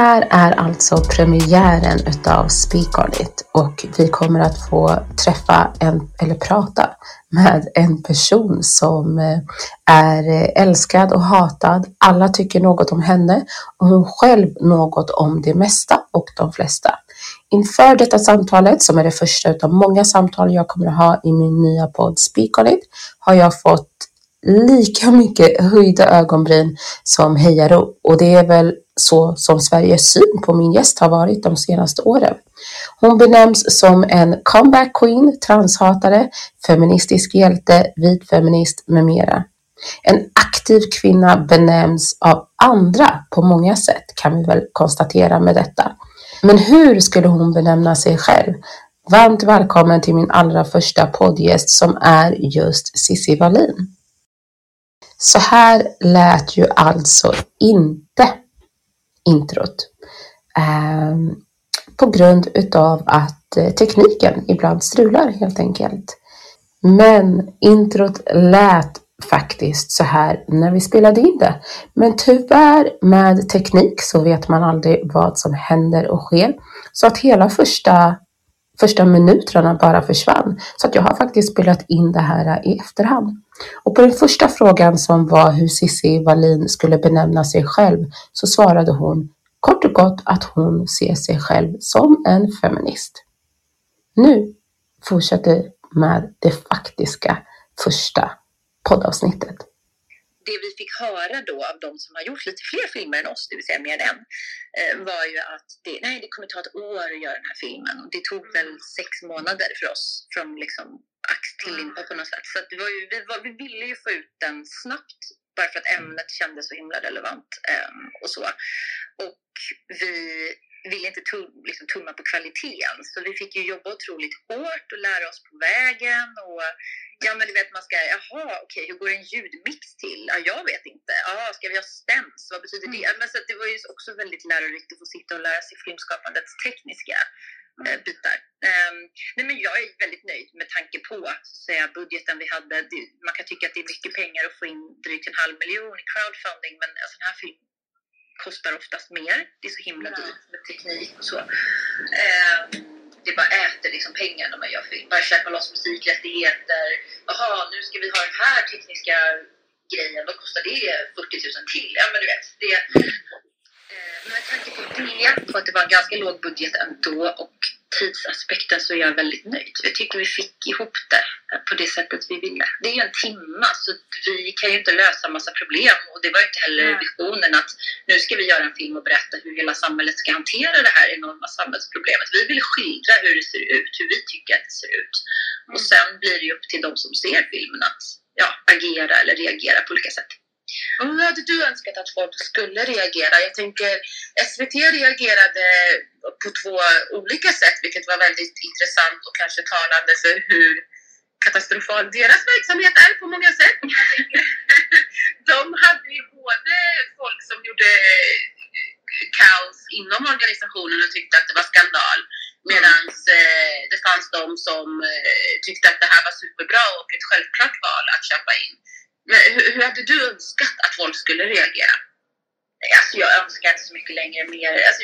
Här är alltså premiären utav Speak On It och vi kommer att få träffa en, eller prata med en person som eh, är älskad och hatad. Alla tycker något om henne och hon själv något om det mesta och de flesta. Inför detta samtalet, som är det första utav många samtal jag kommer att ha i min nya podd Speak On It, har jag fått lika mycket höjda ögonbryn som hejarop och det är väl så som Sveriges syn på min gäst har varit de senaste åren. Hon benämns som en comeback queen, transhatare, feministisk hjälte, vit feminist med mera. En aktiv kvinna benämns av andra på många sätt kan vi väl konstatera med detta. Men hur skulle hon benämna sig själv? Varmt välkommen till min allra första poddgäst som är just Cissi Wallin. Så här lät ju alltså inte introt. Eh, på grund utav att eh, tekniken ibland strular helt enkelt. Men introt lät faktiskt så här när vi spelade in det. Men tyvärr med teknik så vet man aldrig vad som händer och sker. Så att hela första, första minuterna bara försvann. Så att jag har faktiskt spelat in det här i efterhand. Och på den första frågan som var hur Cissi Wallin skulle benämna sig själv så svarade hon kort och gott att hon ser sig själv som en feminist. Nu fortsätter med det faktiska första poddavsnittet. Det vi fick höra då av de som har gjort lite fler filmer än oss, det vill säga mer än en, eh, var ju att det, nej, det kommer ta ett år att göra den här filmen. Och det tog väl sex månader för oss från liksom ax till limpa på något sätt. Så det var ju, vi, var, vi ville ju få ut den snabbt bara för att ämnet kändes så himla relevant um, och så. Och vi ville inte tum, liksom, tumma på kvaliteten så vi fick ju jobba otroligt hårt och lära oss på vägen och ja men du vet man ska, jaha okej okay, hur går en ljudmix till? Ja jag vet inte. Ja ska vi ha stems? Vad betyder det? Mm. Men, så det var ju också väldigt lärorikt att få sitta och lära sig filmskapandets tekniska eh, bitar. Um, nej men jag är väldigt nöjd med tanke på säga, budgeten vi hade. Man kan tycka att det är mycket pengar att få in drygt en halv miljon i crowdfunding men en sån här film kostar oftast mer. Det är så himla dyrt med teknik och så. Um, det bara äter liksom pengar när man gör film. Bara köpa loss musikrättigheter. Jaha, nu ska vi ha den här tekniska grejen. Vad kostar det 40 000 till? Ja, men du vet. Det, eh, med tanke på det, på att det var en ganska låg budget ändå och tidsaspekten så är jag väldigt nöjd. Jag tycker vi fick ihop det på det sättet vi ville. Det är ju en timma så vi kan ju inte lösa massa problem och det var ju inte heller visionen att nu ska vi göra en film och berätta hur hela samhället ska hantera det här enorma samhällsproblemet. Vi vill skildra hur det ser ut, hur vi tycker att det ser ut. Och sen blir det ju upp till de som ser filmen att ja, agera eller reagera på olika sätt. Och hur hade du önskat att folk skulle reagera? Jag tänker SVT reagerade på två olika sätt, vilket var väldigt intressant och kanske talande för hur katastrofal deras verksamhet är på många sätt. De hade ju både folk som gjorde kaos inom organisationen och tyckte att det var skandal. Medan eh, det fanns de som eh, tyckte att det här var superbra och ett självklart val att köpa in. Men hur, hur hade du önskat att folk skulle reagera? Alltså jag önskar inte så mycket längre mer. Alltså,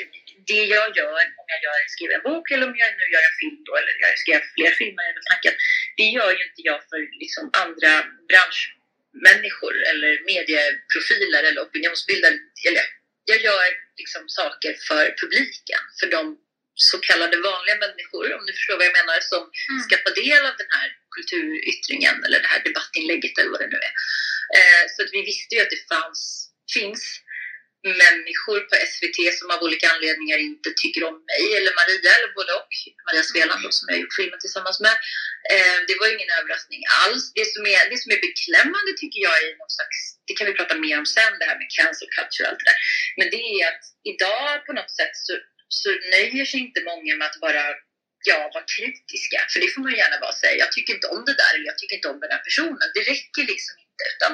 det jag gör, om jag gör, skriver en bok eller om jag nu gör en film då, eller jag skriver fler filmer är tanken. Det gör ju inte jag för liksom andra branschmänniskor eller medieprofiler eller opinionsbildare. Eller, jag gör liksom saker för publiken, för de så kallade vanliga människor, om du förstår vad jag menar, som mm. ska få del av den här kulturyttringen eller det här debattinlägget eller vad det nu är. Eh, så att vi visste ju att det fanns, finns människor på SVT som av olika anledningar inte tycker om mig eller Maria eller både och. Maria Sveland mm. som jag gjort filmen tillsammans med. Eh, det var ingen överraskning alls. Det som, är, det som är beklämmande tycker jag är någon slags, det kan vi prata mer om sen, det här med cancel culture och allt det där. Men det är att idag på något sätt så, så nöjer sig inte många med att bara ja, vara kritiska. För det får man gärna vara och säga. Jag tycker inte om det där eller jag tycker inte om den här personen. Det räcker liksom inte. Utan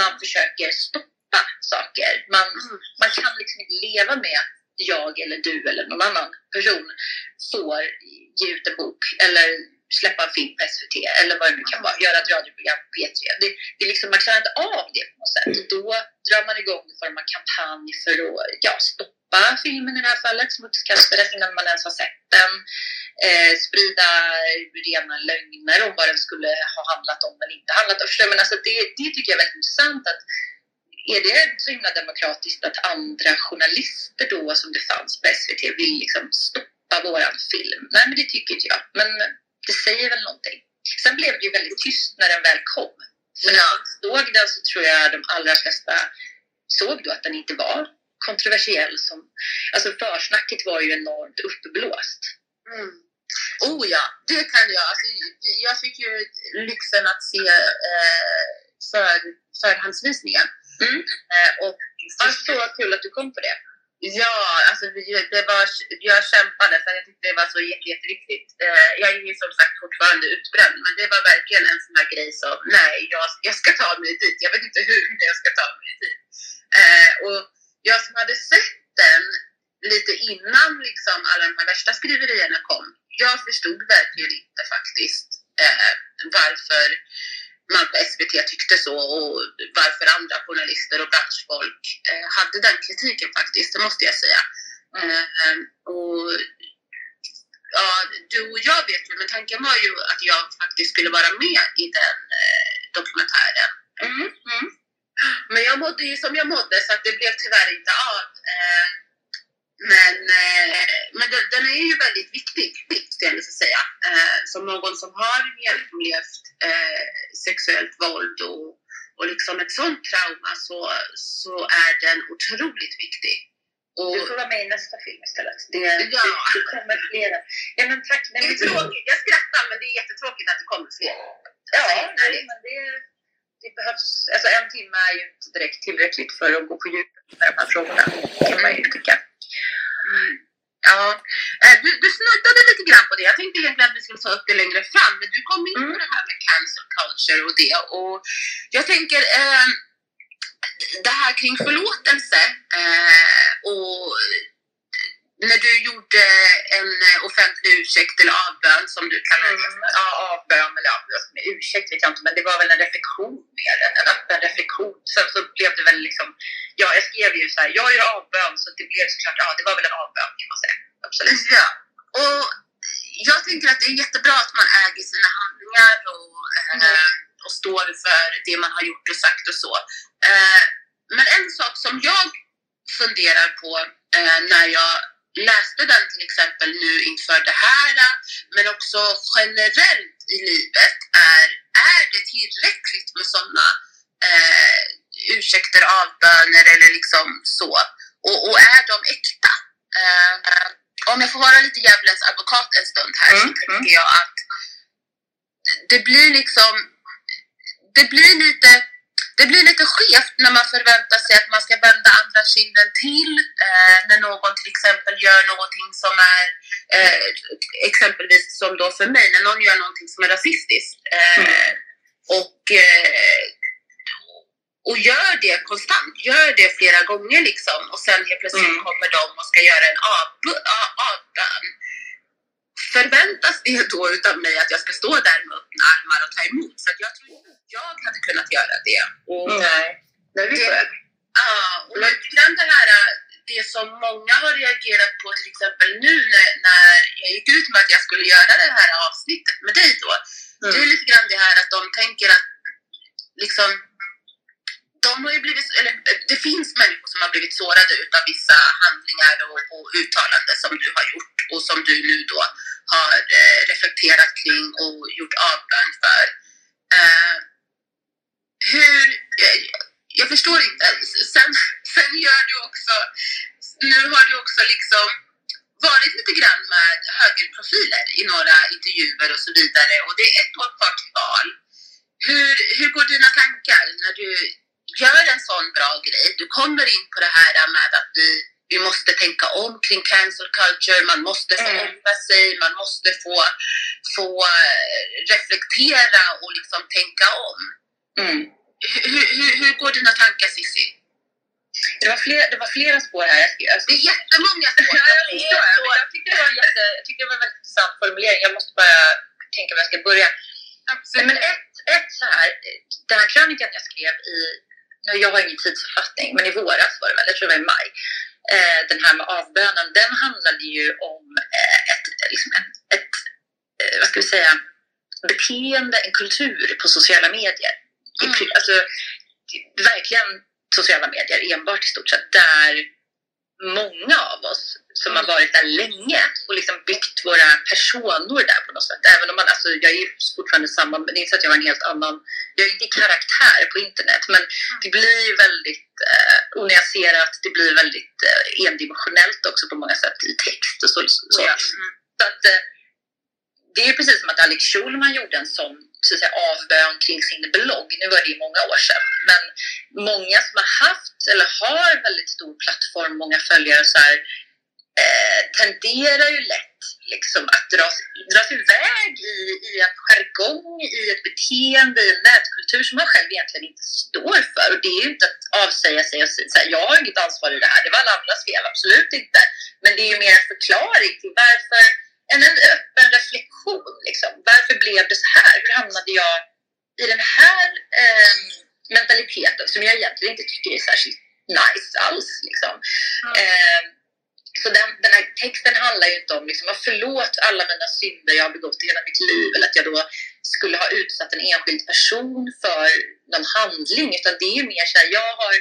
man försöker stoppa saker. Man, man kan liksom inte leva med att jag eller du eller någon annan person får ge ut en bok eller släppa en film på SVT eller vad det nu kan vara, göra ett radioprogram på P3. Det, det liksom, man klarar inte av det på något sätt. Då drar man igång en form av kampanj för att ja, stoppa filmen i det här fallet, smutskasta den innan man ens har sett den. Eh, sprida rena lögner om vad den skulle ha handlat om eller inte handlat om. Men alltså det, det tycker jag är väldigt intressant att är det så himla demokratiskt att andra journalister då som det fanns på SVT vill liksom stoppa våran film? Nej, men det tycker inte jag. Men det säger väl någonting. Sen blev det ju väldigt tyst när den väl kom. För när jag såg den så tror jag de allra flesta såg då att den inte var kontroversiell. Som, alltså försnacket var ju enormt uppblåst. Mm. Oh ja, det kan jag. Alltså, jag fick ju lyxen att se eh, för, förhandsvisningen Mm. Eh, och ja, så kul att du kom på det. Ja, alltså det var, jag kämpade för jag tyckte det var så jätte, jätteviktigt. Eh, jag är ju som sagt fortfarande utbränd, men det var verkligen en sån här grej som, nej, jag, jag ska ta mig dit. Jag vet inte hur, men jag ska ta mig dit. Eh, och jag som hade sett den lite innan liksom alla de här värsta skriverierna kom, jag förstod verkligen inte faktiskt eh, varför man på SVT tyckte så och varför andra journalister och branschfolk eh, hade den kritiken faktiskt, det måste jag säga. Mm. Eh, och ja, du och jag vet ju, men tanken var ju att jag faktiskt skulle vara med i den eh, dokumentären. Mm. Mm. Men jag mådde ju som jag mådde så att det blev tyvärr inte av. Eh, men, eh, men den, den, är ju väldigt viktig, skulle jag säga. Eh, som någon som har genomlevt eh, sexuellt våld och, och liksom ett sånt trauma så, så är den otroligt viktig. Och, du får vara med i nästa film istället. Det, ja. det, det kommer flera. Ja, men tack. Nej, det är tråkigt. Jag skrattar men det är jättetråkigt att det kommer fler. Ja, nej, men det, det behövs. Alltså en timme är ju inte direkt tillräckligt för att gå på djupet med de här frågorna. kan man ju tycka. Mm. Ja, eh, du, du snuddade lite grann på det. Jag tänkte egentligen att vi skulle ta upp det längre fram, men du kom in på mm. det här med cancel culture och det. Och jag tänker, eh, det här kring förlåtelse eh, och när du gjorde en offentlig ursäkt eller avbön som du kallar det. Mm. Ja, avbön eller avbön. Ursäkt vet jag inte, men det var väl en reflektion mer än en öppen reflektion. Sen så blev det väl liksom, ja jag skrev ju så här, jag gör avbön så det blev såklart, ja det var väl en avbön kan man säga. Absolut. Ja, och jag tänker att det är jättebra att man äger sina handlingar och, mm. eh, och står för det man har gjort och sagt och så. Eh, men en sak som jag funderar på eh, när jag läste den till exempel nu inför det här, men också generellt i livet, är, är det tillräckligt med sådana eh, ursäkter, avböner eller liksom så? Och, och är de äkta? Eh, om jag får vara lite djävulens advokat en stund här mm, så tänker mm. jag att det blir liksom, det blir lite det blir lite skevt när man förväntar sig att man ska vända andra kinden till eh, när någon till exempel gör någonting som är eh, exempelvis som då för mig, när någon gör någonting som är rasistiskt eh, mm. och, eh, och gör det konstant, gör det flera gånger liksom och sen helt plötsligt mm. kommer de och ska göra en avbön. Förväntas det då utav mig att jag ska stå där med öppna armar och ta emot? För jag tror inte att jag hade kunnat göra det. Och Nej, nej vi får Ja, och lite grann det här, det som många har reagerat på till exempel nu när, när jag gick ut med att jag skulle göra det här avsnittet med dig då. Det är lite grann det här att de tänker att liksom de har ju blivit, eller det finns människor som har blivit sårade utav vissa handlingar och, och uttalanden som du har gjort och som du nu då har eh, reflekterat kring och gjort avbön för. Eh, hur, eh, jag förstår inte. Sen, sen gör du också, nu har du också liksom varit lite grann med högerprofiler i några intervjuer och så vidare och det är ett år kvar till val. Hur, hur går dina tankar när du gör en sån bra grej? Du kommer in på det här med att vi, vi måste tänka om kring cancel culture, man måste få Mm. sig, man måste få, få eh, reflektera och liksom tänka om. Mm. Hur, hur, hur går dina tankar Cissi? Det var, fler, det var flera spår här. Alltså- Det är jättemånga spår. Ja, jag. Men jag tyckte det var jätte, jag tyckte det var en väldigt intressant formulering. Jag måste bara tänka var jag ska börja. Nej, men ett, ett så här, den här krönikan jag skrev i, nu jag har ingen tidsförfattning, men i våras var det väl, jag tror det var i maj. Eh, den här med avbönen, den handlade ju om eh, ett, liksom en, ett eh, vad ska vi säga, beteende, en kultur på sociala medier. Mm. Alltså, verkligen sociala medier enbart i stort sett, där många av oss som har varit där länge och liksom byggt våra personer där på något sätt. Även om man, alltså jag är fortfarande samma, men det är inte så att jag har en helt annan, jag är inte i karaktär på internet, men det blir väldigt eh, onyanserat, det blir väldigt eh, endimensionellt också på många sätt i text och så. så. Ja. så att, eh, det är precis som att Alex Schulman gjorde en sån så att säga, avbön kring sin blogg. Nu var det ju många år sedan. Men många som har haft eller har väldigt stor plattform, många följare så här, eh, tenderar ju lätt liksom, att dras, dras iväg i, i en jargong, i ett beteende, i en nätkultur som man själv egentligen inte står för. Och det är ju inte att avsäga sig och säga jag har inget ansvar i det här, det var alla andras fel, absolut inte. Men det är ju mer en förklaring till varför en, en öppen reflektion. Liksom. Varför blev det så här? Hur hamnade jag i den här eh, mentaliteten som jag egentligen inte tycker är särskilt nice alls? Liksom. Eh, så den, den här texten handlar ju inte om liksom, "Ah, förlåt alla mina synder jag har begått i hela mitt liv eller att jag då skulle ha utsatt en enskild person för någon handling utan det är mer så här, jag har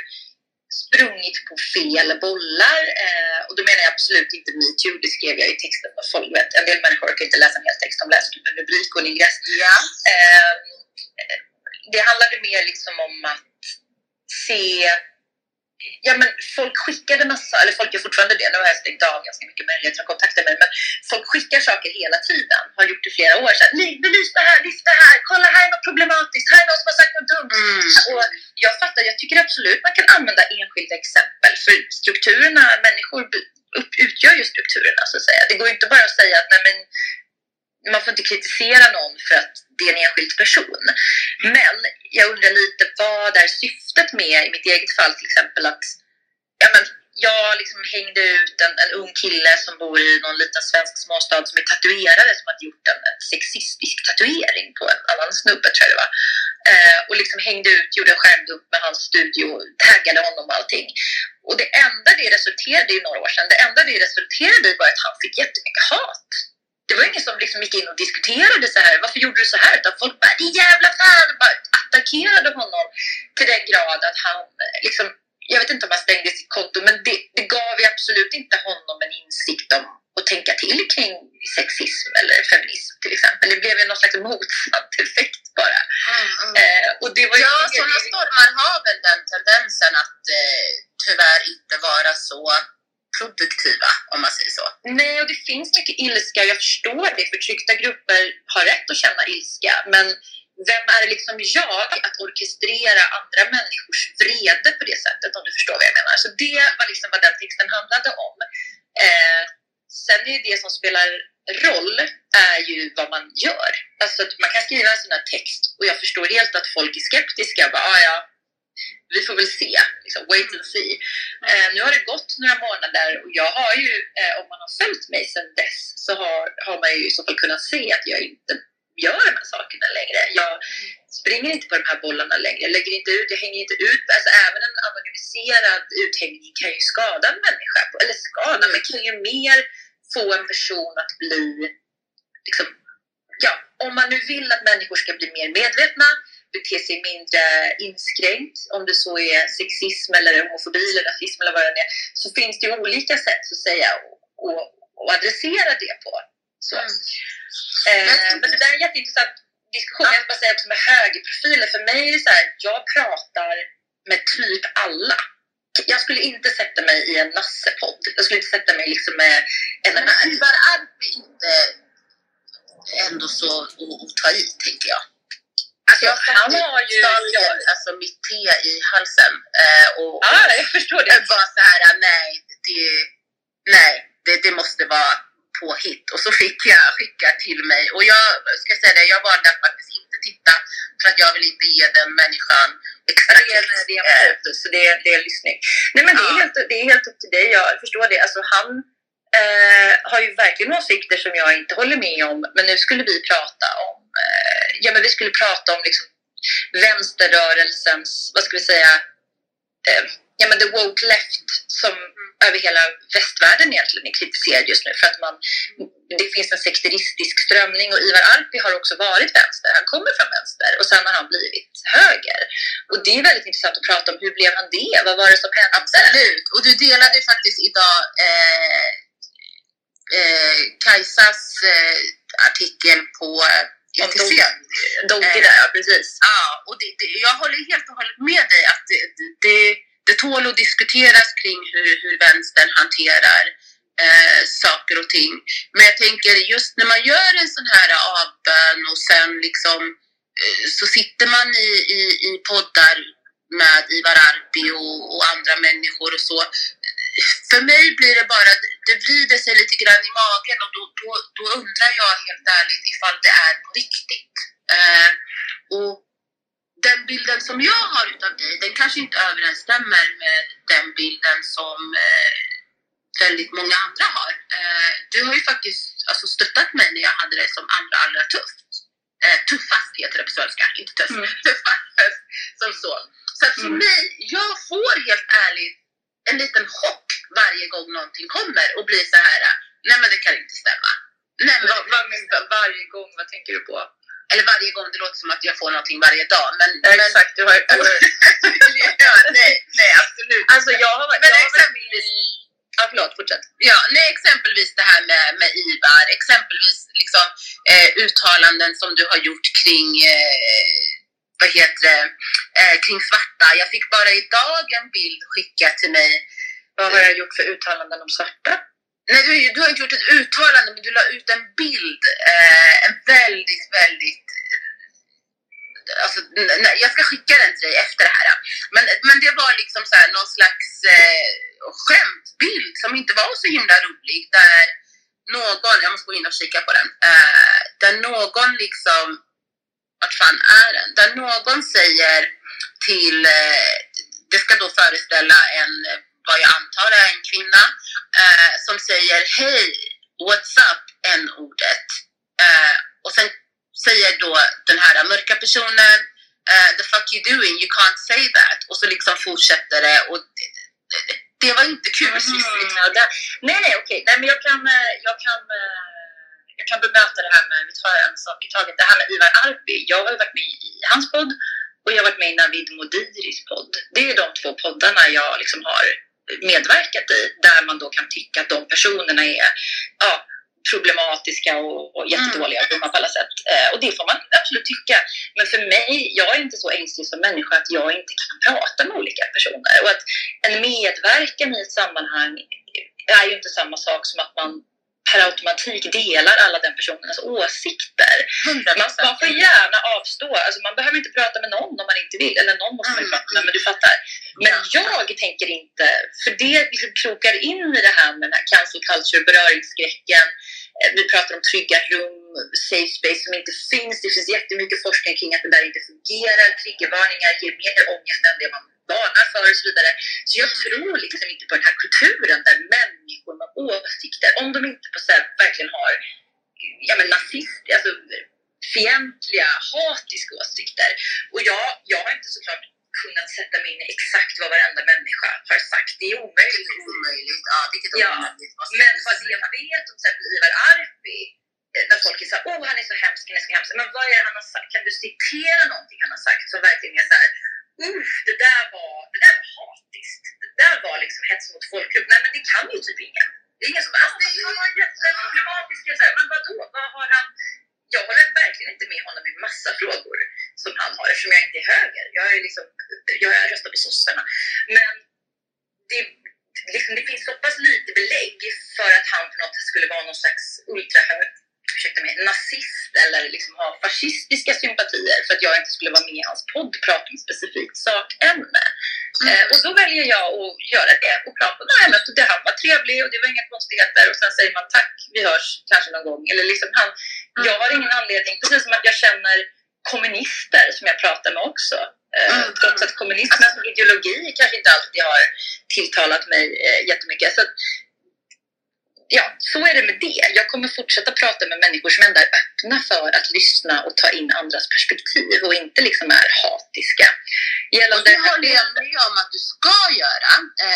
sprungit på fel bollar eh, och då menar jag absolut inte metoo, det skrev jag i texten för folk vet, en del människor kan inte läsa en hel text, de läser typ en rubrik och en ingress. Ja. Eh, det handlade mer liksom om att se Ja men folk skickade massa, eller folk gör fortfarande det, nu har jag stängt av ganska mycket möjligheter att kontakta mig, men folk skickar saker hela tiden, har gjort det i flera år. Så här, "Li- belys det här, lyft det här, kolla här är något problematiskt, här är någon som har sagt något dumt. Mm. Och jag fattar, jag tycker absolut man kan använda enskilda exempel, för strukturerna, människor utgör ju strukturerna så att säga. Det går inte bara att säga att nej men man får inte kritisera någon för att det är en enskild person. Men jag undrar lite vad är syftet med, i mitt eget fall till exempel, att ja, men, jag liksom hängde ut en, en ung kille som bor i någon liten svensk småstad som är tatuerare som hade gjort en, en sexistisk tatuering på en annan snubbe tror jag det var. Eh, och liksom hängde ut, gjorde en skärmdump med hans studio, taggade honom och allting. Och det enda det resulterade i några år sedan, det enda det resulterade i var att han fick jättemycket hat. Det var ingen som liksom gick in och diskuterade så här, varför gjorde du så här? Utan folk bara, din jävla fan! Bara attackerade honom till den grad att han eh, liksom, jag vet inte om han stängde sitt konto, men det, det gav ju absolut inte honom en insikt om att tänka till kring sexism eller feminism till exempel. Det blev ju någon slags motsatt effekt bara. Mm, mm. Eh, och det var Ja, sådana stormar har väl den tendensen att eh, tyvärr inte vara så produktiva, om man säger så. Nej, och det finns mycket ilska. Jag förstår det. Förtryckta grupper har rätt att känna ilska. Men vem är liksom jag att orkestrera andra människors vrede på det sättet? Om du förstår vad jag menar. Så det var liksom vad den texten handlade om. Eh, sen är det som spelar roll är ju vad man gör. Alltså man kan skriva en sån här text och jag förstår helt att folk är skeptiska. Bara, ah, ja, vi får väl se. Liksom, wait and see. Eh, nu har det gått några månader och jag har ju, eh, om man har följt mig sedan dess, så har, har man ju i så fall kunnat se att jag inte gör de här sakerna längre. Jag springer inte på de här bollarna längre, jag lägger inte ut, jag hänger inte ut. Alltså även en anonymiserad uthängning kan ju skada en människa. Eller skada, men kan ju mer få en person att bli, liksom, ja, om man nu vill att människor ska bli mer medvetna, bete sig mindre inskränkt, om det så är sexism eller homofobi eller rasism eller vad det är, så finns det olika sätt så att säga att adressera det på. Så. Mm. Eh, men det där är en jätteintressant diskussion. Jag ska bara säga också med högerprofiler. För mig är det så här, jag pratar med typ alla. Jag skulle inte sätta mig i en nassepodd. Jag skulle inte sätta mig liksom med en... Men Arp är inte ändå så att ta i, tänker jag. Alltså, han har ju alltså, mitt te i halsen. Eh, och, ah, jag förstår det. Var så här, nej, det, nej, det, det måste vara påhitt. Och så fick jag skicka till mig. Och jag ska säga det, jag valde att faktiskt inte titta för att jag vill inte ge den människan exakt det är, det är en så det är, det är lyssning. Nej men det är, helt, det är helt upp till dig, jag förstår det. Alltså han eh, har ju verkligen åsikter som jag inte håller med om. Men nu skulle vi prata om, eh, ja men vi skulle prata om liksom vänsterrörelsens, vad ska vi säga, eh, ja men the woke left som över hela västvärlden egentligen är kritiserad just nu för att man, det finns en sekteristisk strömning och Ivar Arpi har också varit vänster. Han kommer från vänster och sen har han blivit höger. Och det är väldigt intressant att prata om hur blev han det? Vad var det som hände? Absolut, och du delade faktiskt idag eh, eh, Kajsas eh, artikel på ETC. Donke där, ja precis. Ja, och det, det, jag håller helt och hållet med dig att det, det det tål att diskuteras kring hur, hur vänstern hanterar eh, saker och ting. Men jag tänker just när man gör en sån här avbön och sen liksom eh, så sitter man i, i, i poddar med Ivar Arpi och, och, andra människor och så. För mig blir det bara, det vrider sig lite grann i magen och då, då, då undrar jag helt ärligt ifall det är på riktigt. Eh, och den bilden som jag har utav dig, den kanske inte överensstämmer med den bilden som eh, väldigt många andra har. Eh, du har ju faktiskt alltså, stöttat mig när jag hade det som allra, allra tufft. Eh, tuffast heter det på svenska, inte tufft. Mm. Tuffast som så. Så att för mm. mig, jag får helt ärligt en liten chock varje gång någonting kommer och blir så här, nej men det kan inte stämma. Nej, men var, var, varje gång, vad tänker du på? eller varje gång, det låter som att jag får någonting varje dag. Men, ja, men, exakt, du har ja, nej, nej, absolut. Alltså jag har, men jag exempelvis, Ja, förlåt, fortsätt. Ja, nej, exempelvis det här med, med IVAR, exempelvis liksom, eh, uttalanden som du har gjort kring eh, vad heter det, eh, kring svarta. Jag fick bara idag en bild skickad till mig. Vad har jag gjort för uttalanden om svarta? Nej, du, du har inte gjort ett uttalande, men du la ut en bild. Eh, en väldigt, väldigt... Alltså, nej, jag ska skicka den till dig efter det här. Men, men det var liksom så här, någon slags eh, skämtbild som inte var så himla rolig. Där någon, jag måste gå in och kika på den. Eh, där någon liksom, vart fan är den? Där någon säger till, eh, det ska då föreställa en eh, vad jag antar är en kvinna, eh, som säger hej, what's up, n-ordet. Eh, och sen säger då den här mörka personen, eh, the fuck you doing, you can't say that. Och så liksom fortsätter det och det, det, det var inte kul. Mm. Det, nej, nej, okej. Nej, men jag kan, eh, jag kan eh, jag kan bemöta det här med, vi tar en sak i taget, det här med Ivar Arpi. Jag har varit med i hans podd och jag har varit med i Navid Modiris podd. Det är de två poddarna jag liksom har medverkat i där man då kan tycka att de personerna är ja, problematiska och, och jättedåliga mm. på alla sätt. Eh, och det får man absolut tycka. Men för mig, jag är inte så ängslig som människa att jag inte kan prata med olika personer. Och att en medverkan i ett sammanhang är ju inte samma sak som att man per automatik delar alla den personens åsikter. Man, man, får gärna avstå. Alltså man behöver inte prata med någon om man inte vill. Eller någon måste man ju mm. prata med, men du fattar. Men jag tänker inte, för det liksom krokar in i det här med den här cancel culture, beröringsskräcken. Eh, vi pratar om trygga rum, safe space som inte finns. Det finns jättemycket forskning kring att det där inte fungerar. Triggervarningar ger mer ångest än det man varnar för och så vidare. Så jag tror liksom inte på den här kulturen där människor med åsikter, om de inte på så här, verkligen har ja, men nazist, alltså fientliga, hatiska åsikter. Och jag, jag har inte såklart kunnat sätta mig in i exakt vad varenda människa har sagt. Det är omöjligt. Det är omöjligt. Ja, vilket Ja, omöjligt. Men vad jag vet om till Ivar Arpi, eh, när folk är såhär, åh han är så hemsk, han är så hemsk. Men vad är det han har sagt? Kan du citera någonting han har sagt som verkligen är såhär, usch, det där var, det där var hatiskt. Det där var liksom hets mot folkgrupp. Nej men det kan ju typ ingen. Det är ingen som bara, ah, men han var jätteproblematisk. Jag säger, Men vadå, vad har han? Jag håller verkligen inte med honom i massa frågor som han har eftersom jag inte är höger. Jag, är liksom, jag röstar på sossarna. Men det, liksom, det finns så pass lite belägg för att han på något sätt skulle vara någon slags ultrahög ursäkta mig, nazist eller liksom ha fascistiska sympatier för att jag inte skulle vara med i hans podd prata om specifikt sakämne. Eh, och då väljer jag att göra det och prata med ämnet och det, han var trevlig och det var inga konstigheter och sen säger man tack, vi hörs kanske någon gång. Eller liksom han, jag har ingen anledning, precis som att jag känner kommunister som jag pratar med också. Eh, Mm. trots att kommunismen som ideologi kanske inte alltid har tilltalat mig eh, jättemycket. Så att, ja, så är det med det. Jag kommer fortsätta prata med människor som ändå är öppna för att lyssna och ta in andras perspektiv och inte liksom är hatiska. Och Gällande det håller jag med om att du ska göra.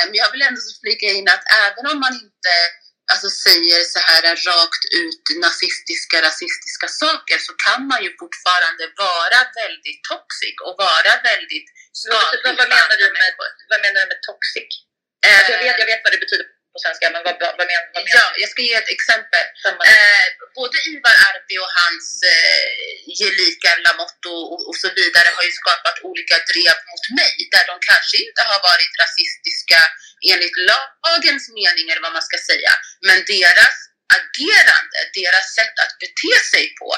Men jag vill ändå så flika in att även om man inte alltså, säger så här rakt ut nazistiska, rasistiska saker så kan man ju fortfarande vara väldigt toxic och vara väldigt skadlig. vad, vad, menar du med, vad menar du med toxic? Alltså jag, vet, jag vet vad det betyder på svenska, men vad, vad, vad, men, vad menar Ja, jag ska ge ett exempel. Eh, både Ivar Arpi och hans eh, gelika Lamotte och, och så vidare har ju skapat olika drev mot mig där de kanske inte har varit rasistiska enligt lagens mening eller vad man ska säga. Men deras agerande, deras sätt att bete sig på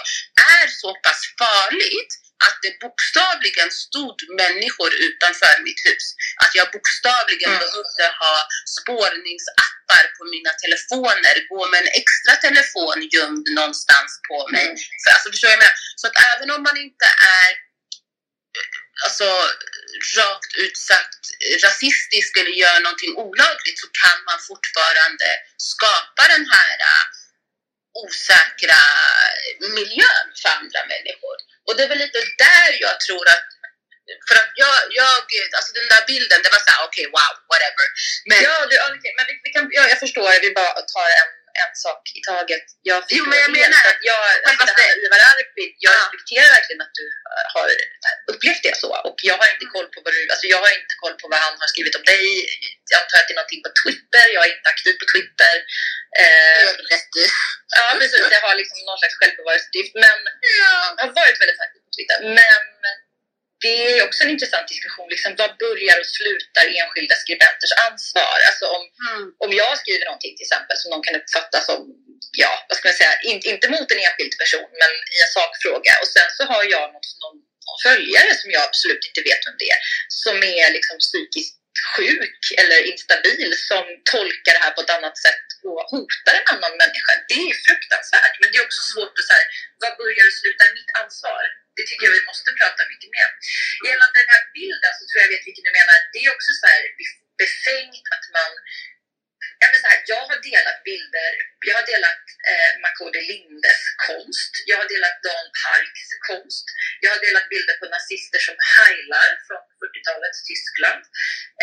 är så pass farligt att det bokstavligen stod människor utanför mitt hus. Att jag bokstavligen Mm. behövde ha spårningsappar på mina telefoner, gå med en extra telefon gömd någonstans på mig. Mm. För, alltså, förstår jag menar? Så att även om man inte är eh, alltså, rakt ut sagt rasistisk eller gör någonting olagligt så kan man fortfarande skapa den här äh, osäkra miljön för andra människor. Och det är väl lite där jag tror att för att jag, jag alltså den där bilden, det var såhär, okej, wow, whatever. Men, Ja, du, okay, men vi, vi kan, ja, jag förstår, vi bara tar en, en sak i taget. Jag Jo, men jag menar att jag, själva Ivar Arpi, jag Ja. respekterar verkligen att du eh, har upplevt det så. Och jag har inte koll på vad du, alltså jag har inte koll på vad han har skrivit om dig. Jag antar att det är någonting på Twitter, jag är inte aktiv på Twitter. Eh, jag du. ja, precis, jag har liksom någon slags självbevarelsedrift. Men Ja. jag har varit väldigt aktiv på Twitter. Men det är också en intressant diskussion. Liksom, vad börjar och slutar enskilda skribenters ansvar? Alltså om, Mm. om jag skriver någonting till exempel som någon kan uppfatta som, ja, vad ska man säga, inte, inte mot en enskild person men i en sakfråga och sen så har jag något, någon, någon följare som jag absolut inte vet vem det är som är liksom psykiskt sjuk eller instabil som tolkar det här på ett annat sätt och hotar en annan människa. Det är fruktansvärt men det är också svårt att säga vad börjar och slutar mitt ansvar? Det tycker jag vi måste prata mycket mer. Gällande den här bilden så tror jag vet vilken du menar. Det är också så här befängt att man Ja, men så här, jag har delat bilder, jag har delat eh, Makode Lindes konst, jag har delat Dan Parks konst, jag har delat bilder på nazister som heilar från 40-talets Tyskland.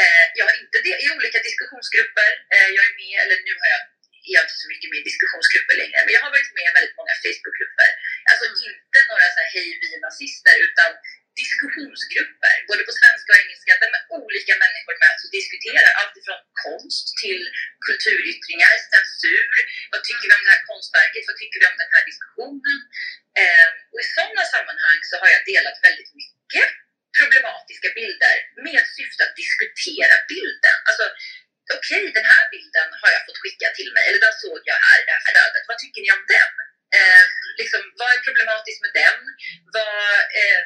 Eh, jag har inte det i olika diskussionsgrupper, eh, jag är med, eller nu har jag är jag inte så mycket med i diskussionsgrupper längre, men jag har varit med i väldigt många Facebookgrupper. Alltså inte några så här hej vi nazister, utan diskussionsgrupper, både på svenska och engelska, där med olika människor möts och diskuterar allt ifrån konst till kulturyttringar, censur, vad tycker vi om det här konstverket, vad tycker vi om den här diskussionen? Eh, och i sådana sammanhang så har jag delat väldigt mycket problematiska bilder med syfte att diskutera bilden. Alltså, okej, den här bilden har jag fått skicka till mig, eller den såg jag här, det här ödet. Vad tycker ni om den? Eh, liksom, vad är problematiskt med den? Vad, eh,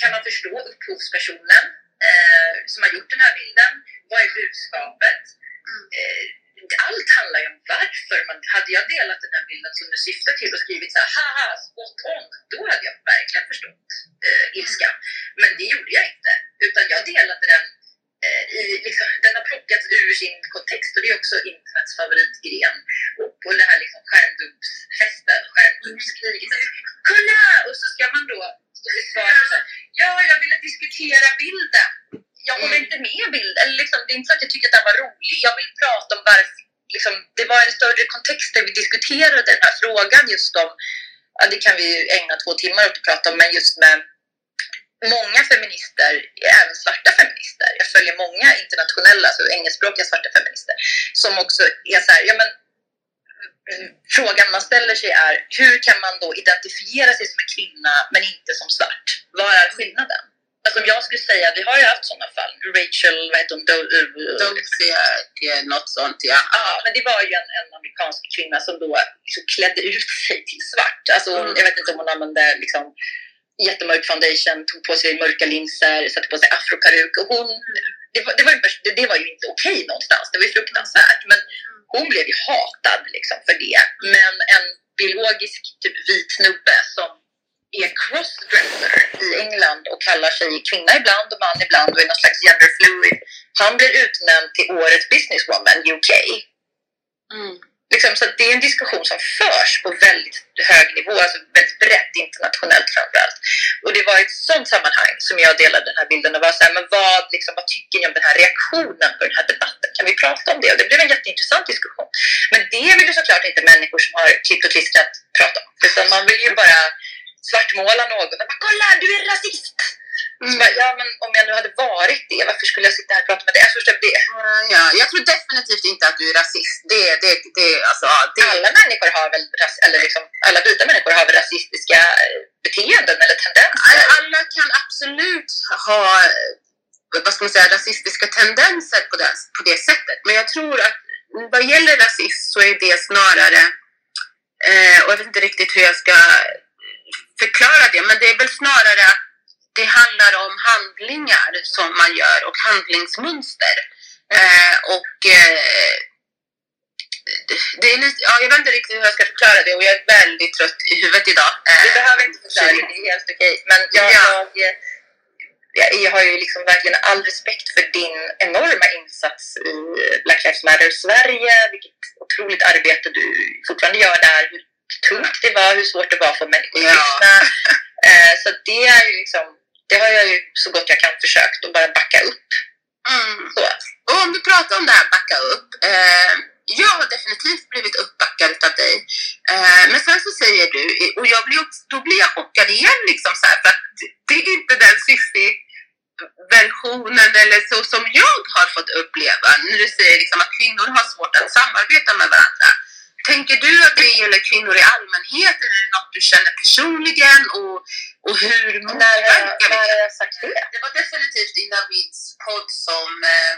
kan man förstå upphovspersonen eh, som har gjort den här bilden? Vad är budskapet? Eh, allt handlar ju om varför. Man, hade jag delat den här bilden som du syftar till och skrivit så här, haha, spot on, då hade jag verkligen förstått eh, ilskan. Men det gjorde jag inte. Utan jag delade den sin kontext och det är också internets favoritgren. Och på den här liksom skärmdumpsfesten, skärmdumpskriget. Kolla! Och så ska man då stå till svars och säga ja, jag ville diskutera bilden. Jag håller inte med bilden. Eller liksom, det är inte så att jag tycker att den var rolig. Jag vill prata om varför Liksom, det var en större kontext där vi diskuterade den här frågan just om, ja, det kan vi ägna två timmar åt att prata om, men just med många feminister, även svarta feminister, jag följer många internationella, alltså engelskspråkiga svarta feminister, som också är så här, ja men frågan man ställer sig är hur kan man då identifiera sig som en kvinna men inte som svart? Vad är skillnaden? Alltså jag skulle säga, vi har ju haft sådana fall. Rachel, vad heter hon? Dolciak, något sånt ja. Ja, men det var ju en, en amerikansk kvinna som då liksom klädde ut sig till svart. Alltså hon, mm. jag vet inte om hon använde liksom jättemörk foundation, tog på sig mörka linser, satte på sig afroperuk. Och hon, det, var, det, var, det, det var ju inte okej okay någonstans, det var ju fruktansvärt. Men hon blev ju hatad liksom för det. Men en biologisk typ vit snubbe som är crossdresser i England och kallar sig kvinna ibland och man ibland och är någon slags genderfluid. Han blir utnämnd till årets businesswoman UK. Mm. Liksom, så det är en diskussion som förs på väldigt hög nivå, alltså väldigt brett internationellt framförallt. Och det var i ett sådant sammanhang som jag delade den här bilden och var så här, men vad, liksom, vad tycker ni om den här reaktionen på den här debatten? Kan vi prata om det? Och det blev en jätteintressant diskussion. Men det vill ju såklart inte människor som har klippt och klistrat prata om. Utan man vill ju bara svartmåla någon. Bara, kolla, du är rasist! Mm. Bara, ja, men om jag nu hade varit det, varför skulle jag sitta här och prata med dig? Jag förstår det. Mm, ja, jag tror definitivt inte att du är rasist. Det, det, det, alltså, det... Alla människor har väl, eller liksom, alla vita människor har väl rasistiska beteenden eller tendenser? Alla kan absolut ha vad ska man säga, rasistiska tendenser på det, på det sättet. Men jag tror att vad gäller rasism så är det snarare, eh, och jag vet inte riktigt hur jag ska förklara det, men det är väl snarare att det handlar om handlingar som man gör och handlingsmönster. Eh, och eh, det är lite, ja, jag vet inte riktigt hur jag ska förklara det och jag är väldigt trött i huvudet idag. Eh, Vi behöver inte förklara det, det är helt okej. Men jag, ja. jag, jag, har ju liksom verkligen all respekt för din enorma insats i Black Lives Matter Sverige, vilket otroligt arbete du fortfarande gör där, hur tungt det var, hur svårt det var för människor att ja. lyssna. Eh, så det är ju liksom det har jag ju så gott jag kan försökt att bara backa upp. Mm. Så. Och om vi pratar om det här backa upp. Eh, jag har definitivt blivit uppbackad av dig. Eh, men sen så säger du, och jag blir också, då blir jag chockad igen liksom så här, för att det är inte den Cissi versionen eller så som jag har fått uppleva när du säger liksom att kvinnor har svårt att samarbeta med varandra. Tänker du att det gäller kvinnor i allmänhet eller är det något du känner personligen? Och, och hur motverkar När har jag sagt det? Det var definitivt i Navids podd som, eh,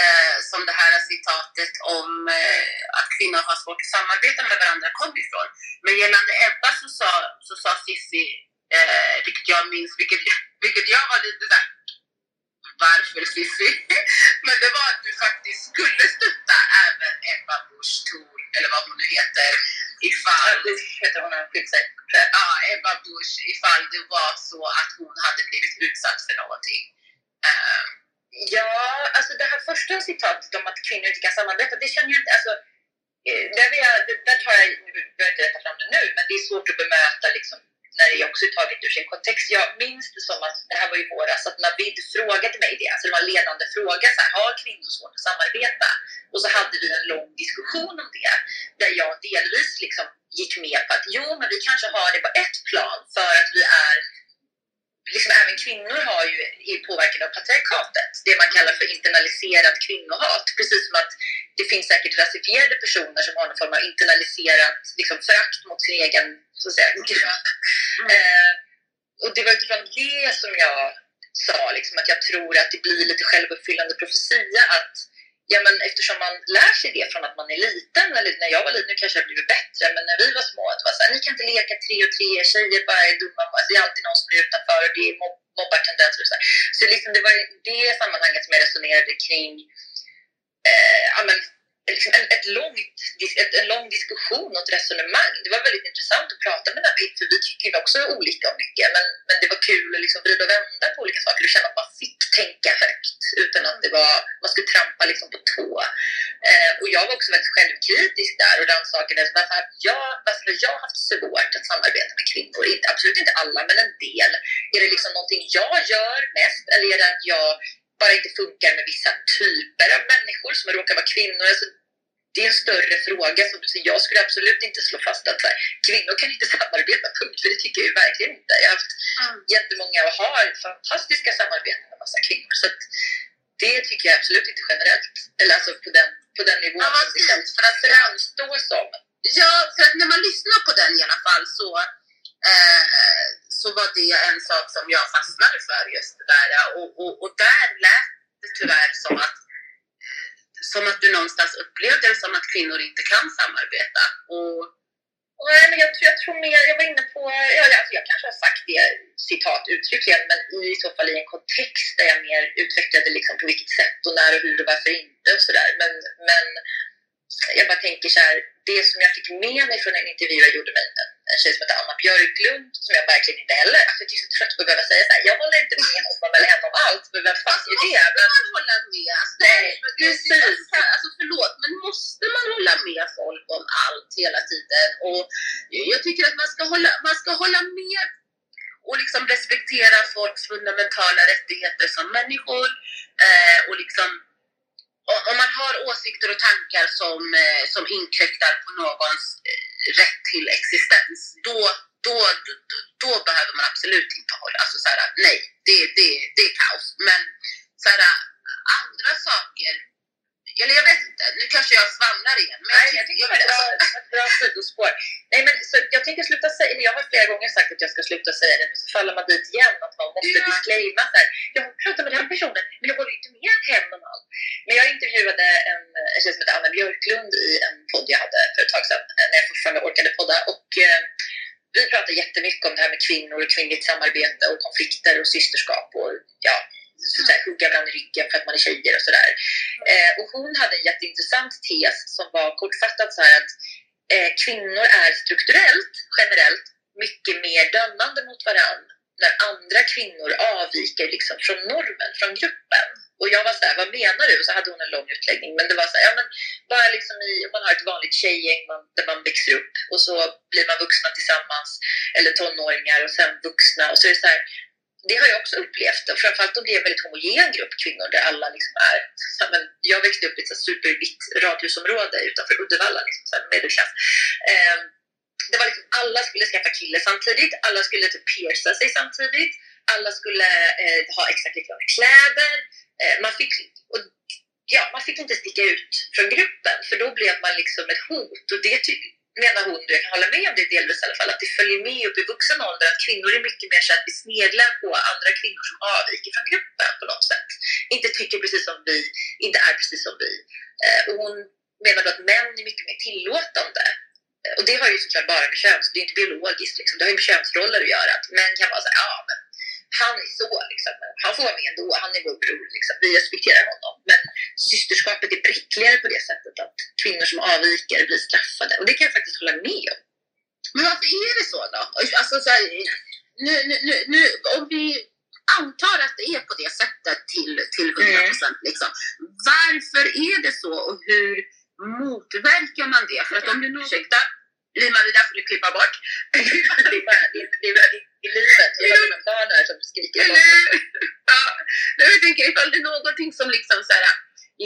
eh, som det här citatet om eh, att kvinnor har svårt att samarbeta med varandra kom ifrån. Men gällande Ebba så sa, så sa Cissi, eh, vilket jag minns, vilket, vilket jag var lite såhär varför Cissi? Men det var att du faktiskt skulle stötta även Ebba Busch Thor, eller vad hon nu heter, ifall... Heter hon Ja, Ebba Busch, ifall det var så att hon hade blivit utsatt för någonting. Uh, ja, alltså det här första citatet om att kvinnor inte kan samarbeta, det känner jag inte... Alltså, eh, där, jag, där tar jag, nu behöver inte rätta fram det nu, men det är svårt att bemöta liksom, när det också är taget ur sin kontext. Jag minns det som att, det här var i våras, att Navid frågade mig det, alltså det var en ledande fråga, så här, har kvinnor svårt att samarbeta? Och så hade vi en lång diskussion om det, där jag delvis liksom gick med på att jo, men vi kanske har det på ett plan för att vi är liksom även kvinnor har ju, är påverkade av patriarkatet. Det man kallar för internaliserat kvinnohat. Precis som att det finns säkert rasifierade personer som har någon form av internaliserat liksom, förakt mot sin egen så att säga, grön. Mm. Eh, och det var utifrån det som jag sa liksom, att jag tror att det blir lite självuppfyllande profetia att ja, men eftersom man lär sig det från att man är liten, eller när jag var liten, nu kanske har blivit bättre, men när vi var små, det var så här, ni kan inte leka tre och tre, tjejer bara är dumma, alltså, det är alltid någon som är utanför och det är mob mobbartendenser och så. Så liksom, det var i det sammanhanget som jag resonerade kring eh, ja, men, liksom en, ett långt, ett, en lång diskussion och ett resonemang. Det var väldigt intressant att prata med Navid för vi tycker också olika om mycket men, men det var kul att liksom vrida och vända på olika saker och känna att man fick tänka högt utan att det var, man skulle trampa liksom på tå. Eh, jag var också väldigt självkritisk där och rannsakade varför har jag, varför har jag haft svårt att samarbeta med kvinnor? Inte, absolut inte alla, men en del. Är det liksom någonting jag gör mest eller är det att jag bara inte funkar med vissa typer av människor som råkar vara kvinnor? Alltså, det är en större fråga. Så jag skulle absolut inte slå fast att så här, kvinnor kan inte samarbeta, punkt. För det tycker jag ju verkligen inte. Jag har haft mm. jättemånga och har fantastiska samarbeten med massa kvinnor. Så att, det tycker jag absolut inte generellt. Eller alltså på den, på den nivån ja, som det kan för att framstå som. Ja, för att när man lyssnar på den i alla fall så, eh, så var det en sak som jag fastnade för just det där. Och, och, och där lät det tyvärr som att som att du någonstans upplevde det som att kvinnor inte kan samarbeta. Och, Nej, men jag, jag tror mer, jag var inne på, jag, alltså jag kanske har sagt det citat uttryckligen, men i så fall i en kontext där jag mer utvecklade liksom på vilket sätt och när och hur och varför inte och sådär. Men, men jag bara tänker så här, det som jag fick med mig från en intervju jag gjorde med en, en tjej som heter Anna Björklund, som jag verkligen inte heller, alltså jag är så trött på att behöva säga så här, jag håller inte med honom eller henne om allt, för vem fan är det? Men... man hålla med? Alltså, Nej, precis. Alltså förlåt, men måste man hålla med folk om allt hela tiden? Och jag tycker att man ska hålla, man ska hålla med och liksom respektera folks fundamentala rättigheter som människor eh, och liksom om man har åsikter och tankar som, eh, som inkräktar på någons eh, rätt till existens, då, då, då, då behöver man absolut inte hålla, alltså så här, nej, det, det, det är kaos. Men så här, andra saker eller jag vet inte, nu kanske jag svamlar igen. Men Nej, jag tycker det var ett bra sidospår. Nej, men så jag tänker sluta säga, jag har flera gånger sagt att jag ska sluta säga det, men så faller man dit igen att man måste ja. disclaima så här, jag pratar med den personen, men jag håller inte med henne om allt. Men jag intervjuade en, en tjej som heter Anna Björklund i en podd jag hade för ett tag sedan, när jag fortfarande orkade podda. Och, eh, vi pratar jättemycket om det här med kvinnor och kvinnligt samarbete och konflikter och systerskap och ja, så här, hugga varandra i ryggen för att man är tjejer och sådär. Eh, och hon hade en jätteintressant tes som var kortfattat så här att eh, kvinnor är strukturellt, generellt, mycket mer dömande mot varandra när andra kvinnor avviker liksom från normen, från gruppen. Och jag var såhär, vad menar du? Och så hade hon en lång utläggning. Men det var såhär, ja men bara liksom i, om man har ett vanligt tjejgäng man, där man växer upp och så blir man vuxna tillsammans, eller tonåringar och sen vuxna. Och så är det så här, det har jag också upplevt. Och framförallt då blir det en väldigt homogen grupp kvinnor där alla liksom är... Men jag växte upp i ett supervitt radhusområde utanför Uddevalla, liksom, medelklass. Eh, det var liksom, alla skulle skaffa kille samtidigt, alla skulle typ pierca sig samtidigt, alla skulle eh, ha exakt likadana kläder. Eh, man, fick, och, ja, man fick inte sticka ut från gruppen för då blev man liksom ett hot. Och det menar hon, jag kan hålla med om det delvis i alla fall, att det följer med upp i vuxen ålder att kvinnor är mycket mer så att vi sneglar på andra kvinnor som avviker från gruppen på något sätt. Inte tycker precis som vi, inte är precis som vi. Eh, och hon menar då att män är mycket mer tillåtande. Eh, och det har ju såklart bara med köns, det är inte biologiskt liksom, det har ju med könsroller att göra. Att män kan vara så här, ja men han är så, liksom. han får vara med ändå, han är vår bror, liksom. vi respekterar honom. Men systerskapet är bräckligare på det sättet att kvinnor som avviker blir straffade. Och det kan jag faktiskt hålla med om. Men varför är det så då? Alltså, så här, nu, nu, nu, om vi antar att det är på det sättet till, till 100 procent, mm. liksom. varför är det så och hur motverkar man det? För att om du nu... Ursäkta, Lima, det där får du klippa bort. det, är, det, är, livet. Vi har med barn här som skriker Eller ja. Jag tänker ifall det är någonting som liksom så här, äh,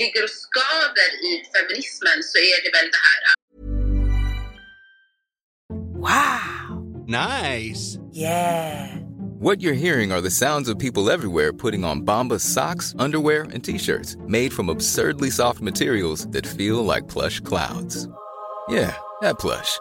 ligger och skaver i feminismen så är det väl det här. Äh. Wow! Nice! Yeah! What you're hearing are the sounds of people everywhere putting on Bombas socks, underwear, and t-shirts made from absurdly soft materials that feel like plush clouds. Yeah, that plush.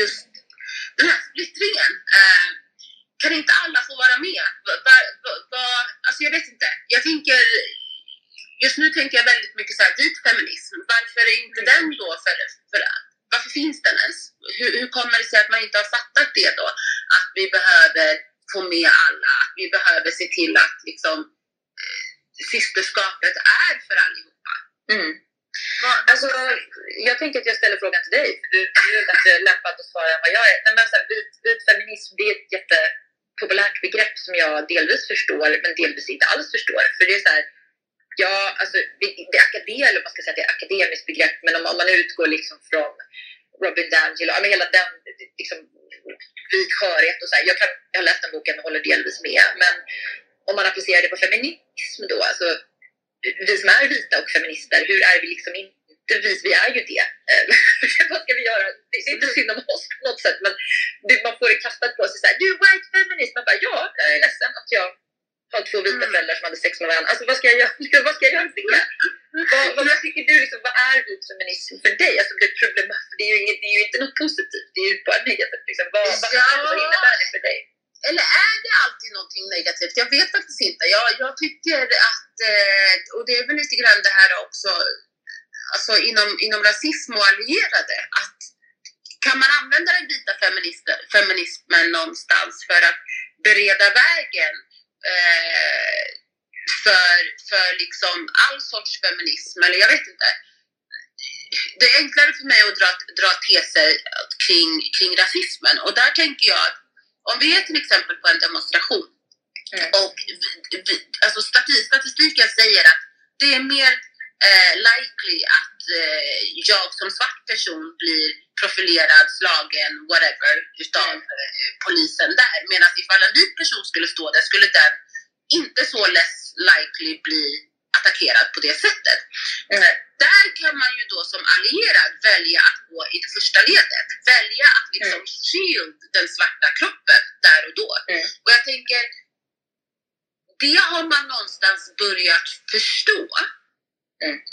Just den här splittringen. Eh, kan inte alla få vara med? Va, va, va, va, alltså jag vet inte. Jag tänker, just nu tänker jag väldigt mycket så här, vit feminism. Varför är inte den då för, för varför finns den ens? Hur, hur kommer det sig att man inte har fattat det då? Att vi behöver få med alla, att vi behöver se till att liksom eh, systerskapet är för allihopa. Mm. Alltså, jag tänker att jag ställer frågan till dig, för du, du är bättre lämpad att svara än vad jag är. Nej, men så här, vit, vit feminism, det är ett jättepopulärt begrepp som jag delvis förstår, men delvis inte alls förstår. För det är så här, ja, alltså, det, det är akadem, eller man ska säga det är akademiskt begrepp, men om, om man utgår liksom från Robin D'Angelo, ja, hela den liksom, vit skörhet och så här, jag, kan, jag har läst den boken och håller delvis med, men om man applicerar det på feminism då, alltså vi som är vita och feminister, hur är vi liksom inte vis? Vi är ju det. Eh, vad ska vi göra? Det är inte synd om oss på något sätt, men det, man får det kastat på sig såhär, du är white feminist. Man bara, ja, jag är ledsen att jag har två vita Mm. föräldrar som hade sex med varandra. Alltså vad ska jag göra? vad ska jag göra för det? Vad, vad, vad tycker du, liksom, vad är vit feminism för dig? Alltså det, är problem, det, är ju inget, det är ju inte något positivt, det är ju bara negativt. Liksom. Vad, vad, Ja. är, vad innebär det för dig? Eller är det alltid någonting negativt? Jag vet faktiskt inte. Jag, jag tycker att, eh, och det är väl lite grann det här också, alltså inom, inom rasism och allierade, att kan man använda den vita feminismen någonstans för att bereda vägen eh, för, för liksom all sorts feminism, eller jag vet inte. Det är enklare för mig att dra, dra teser kring, kring rasismen och där tänker jag att om vi är till exempel på en demonstration och vi, vi, alltså stati- statistiken säger att det är mer eh, likely att eh, jag som svart person blir profilerad, slagen, whatever utav eh, polisen där. Medan ifall en vit person skulle stå där skulle den inte så less likely bli attackerad på det sättet. Eh, Där kan man ju då som allierad välja att gå i det första ledet. Välja att liksom shield den svarta kroppen där och då. Och jag tänker, det har man någonstans börjat förstå.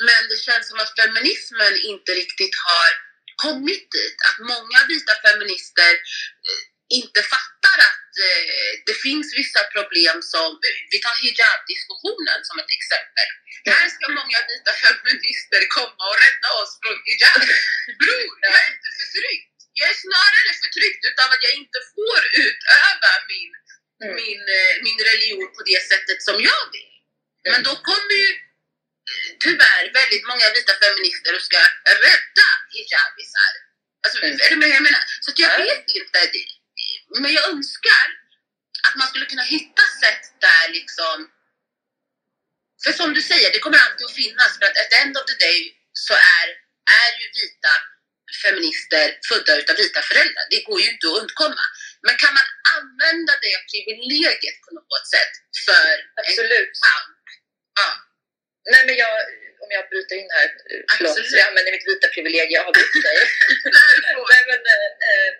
Men det känns som att feminismen inte riktigt har kommit dit. Att många vita feminister eh, inte fattar att eh, det finns vissa problem som, vi tar hijab-diskussionen som ett exempel. Här ska många vita feminister komma och rädda oss från hijab. Bror, jag är inte förtryckt. Jag är snarare förtryckt utav att jag inte får utöva min, min, eh, min religion på det sättet som jag vill. Men då kommer ju tyvärr väldigt många vita feminister och ska rädda hijabisar. Alltså, är du med jag menar? Så att jag vet inte. Det- Men jag önskar att man skulle kunna hitta sätt där liksom... För som du säger, det kommer alltid att finnas. För att at the end of the day så är, är ju vita feminister födda utav vita föräldrar. Det går ju inte att undkomma. Men kan man använda det privilegiet på något sätt för Absolut. en kamp? Ja. Nej men jag, om jag bryter in här, förlåt, Absolut. jag använder mitt vita privilegium, jag har bytt dig. Nej, men, eh, eh,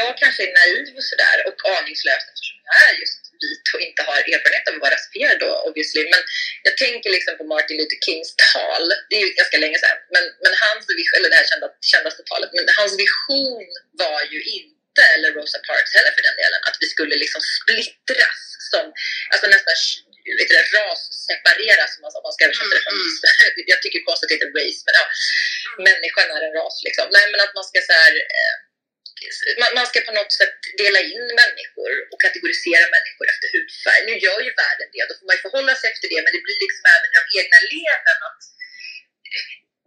jag kanske är naiv och sådär och aningslös eftersom jag är just vit och inte har erfarenhet av att vara rasifierad då obviously. Men jag tänker liksom på Martin Luther Kings tal, det är ju ganska länge sedan, men, men hans eller det här kända, kändaste talet, men hans vision var ju inte inte, eller Rosa Parks heller för den delen, att vi skulle liksom splittras som, alltså nästan vet du, rassepareras om man, om man ska översätta det från mm. Jag tycker konstigt att det heter race, men ja, människan är en ras liksom. Nej men att man ska så här, eh, man ska på något sätt dela in människor och kategorisera människor efter hudfärg. Nu gör ju världen det, då får man ju förhålla sig efter det, men det blir liksom även i de egna leden att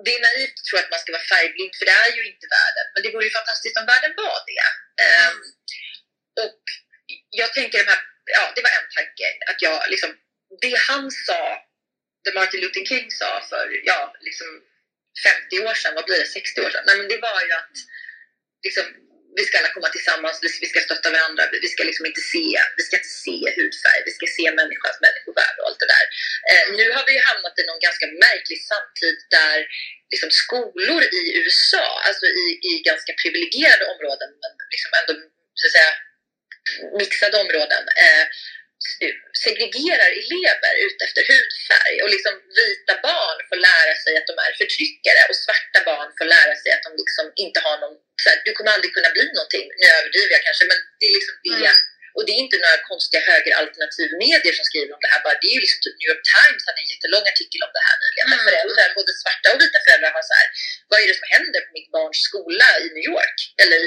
det är naivt att tro att man ska vara färgblind, för det är ju inte världen. Men det vore ju fantastiskt om världen var det. Um, och jag tänker de här, ja det var en tanke, att jag liksom, det han sa, det Martin Luther King sa för, ja liksom 50 år sedan, vad blir det, 60 år sedan? Nej men det var ju att liksom, vi ska alla komma tillsammans, vi ska stötta varandra, vi ska liksom inte se, vi ska inte se hudfärg, vi ska se människans människovärde och allt det där. Eh, nu har vi ju hamnat i någon ganska märklig samtid där liksom skolor i USA, alltså i, i ganska privilegierade områden, men liksom ändå så att säga mixade områden, eh, segregerar elever ut efter hudfärg och liksom vita barn får lära sig att de är förtryckare och svarta barn får lära sig att de liksom inte har någon, så här, du kommer aldrig kunna bli någonting, nu överdriver jag kanske, men det är liksom det. Mm. Och det är inte några konstiga högeralternativ medier som skriver om det här, bara det är ju liksom typ New York Times hade en jättelång artikel om det här nyligen. Mm. föräldrar, både svarta och vita föräldrar har så här, vad är det som händer på mitt barns skola i New York eller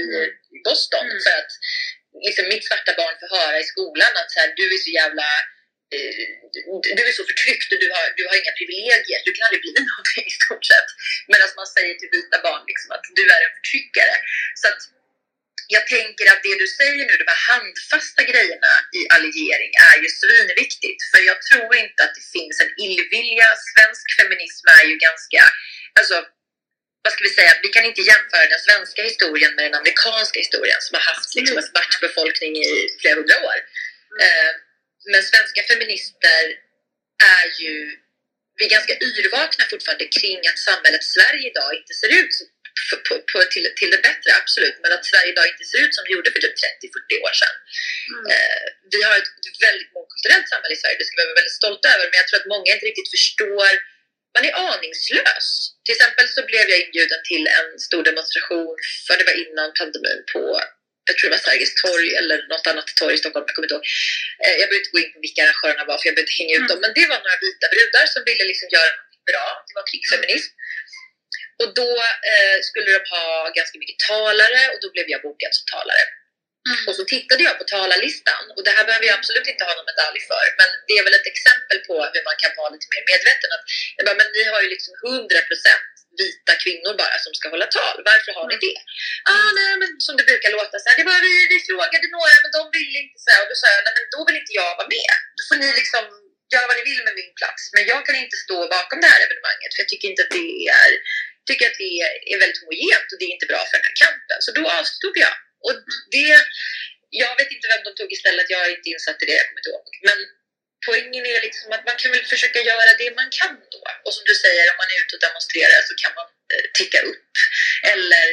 i Boston? Mm. För att liksom mitt svarta barn får höra i skolan att så här, du är så jävla eh, du är så förtryckt och du har, du har inga privilegier, du kan aldrig bli någonting i stort sett. Medan man säger till vita barn liksom att du är en förtryckare. Så att jag tänker att det du säger nu, de här handfasta grejerna i alliering är ju svinviktigt. För jag tror inte att det finns en illvilja. Svensk feminism är ju ganska, alltså vad ska vi säga, vi kan inte jämföra den svenska historien med den amerikanska historien som har haft liksom, en svart befolkning i flera hundra år. Eh, men svenska feminister är ju, vi är ganska yrvakna fortfarande kring att samhället Sverige idag inte ser ut på, på, på, till, till det bättre, absolut, men att Sverige idag inte ser ut som det gjorde för typ 30-40 år sedan. Mm. Eh, vi har ett väldigt mångkulturellt samhälle i Sverige, det ska vi vara väldigt stolta över, men jag tror att många inte riktigt förstår man är aningslös. Till exempel så blev jag inbjuden till en stor demonstration, för det var innan pandemin, på jag tror det var Sergels torg eller något annat torg i Stockholm, jag kommer inte ihåg. Eh, jag behöver inte gå in på vilka arrangörerna var för jag behöver inte hänga ut dem, mm. men det var några vita brudar som ville liksom göra något bra, det var krigsfeminism. Och då eh, skulle de ha ganska mycket talare och då blev jag bokad som talare. Mm. Och så tittade jag på talarlistan och det här behöver jag absolut inte ha någon medalj för men det är väl ett exempel på hur man kan vara lite mer medveten. Att, jag bara, men ni har ju liksom 100% vita kvinnor bara som ska hålla tal. Varför har ni det? Ah, nej, men som det brukar låta så här, det var vi, vi frågade några men de ville inte så här. Och då sa jag, nej men då vill inte jag vara med. Då får ni liksom göra vad ni vill med min plats. Men jag kan inte stå bakom det här evenemanget för jag tycker inte att det är tycker att det är väldigt homogent och det är inte bra för den här kampen. Så då avstod jag. Och det, jag vet inte vem de tog istället, jag är inte insatt i det, jag kommer inte ihåg. Men poängen är liksom att man kan väl försöka göra det man kan då. Och som du säger, om man är ute och demonstrerar så kan man eh, ticka upp. Eller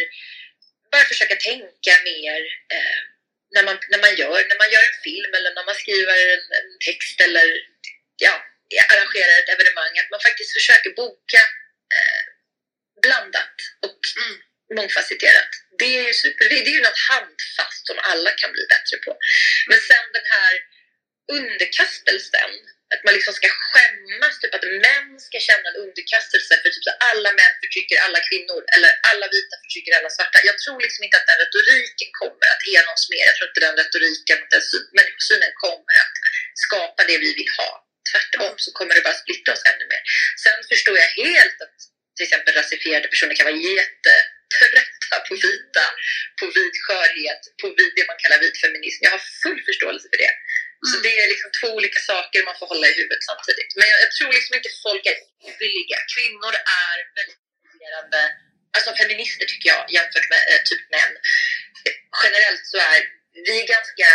bara försöka tänka mer eh, när, man, när, man gör, när man gör en film eller när man skriver en, en text eller ja, arrangerar ett evenemang. Att man faktiskt försöker boka eh, blandat och mm mångfacetterat. Det är ju super, det är ju något handfast som alla kan bli bättre på. Men sen den här underkastelsen, att man liksom ska skämmas, typ att män ska känna en underkastelse för typ att alla män förtrycker alla kvinnor eller alla vita förtrycker alla svarta. Jag tror liksom inte att den retoriken kommer att ena oss mer. Jag tror inte den retoriken, den människosynen kommer att skapa det vi vill ha. Tvärtom så kommer det bara splittra oss ännu mer. Sen förstår jag helt att till exempel rasifierade personer kan vara jätte på vita, på vit skörhet, på vit, det man kallar vit feminism. Jag har full förståelse för det. Mm. Så det är liksom två olika saker man får hålla i huvudet samtidigt. Men jag, jag tror liksom inte folk är villiga. Kvinnor är väldigt intresserade, alltså feminister tycker jag, jämfört med äh, typ män. Generellt så är vi ganska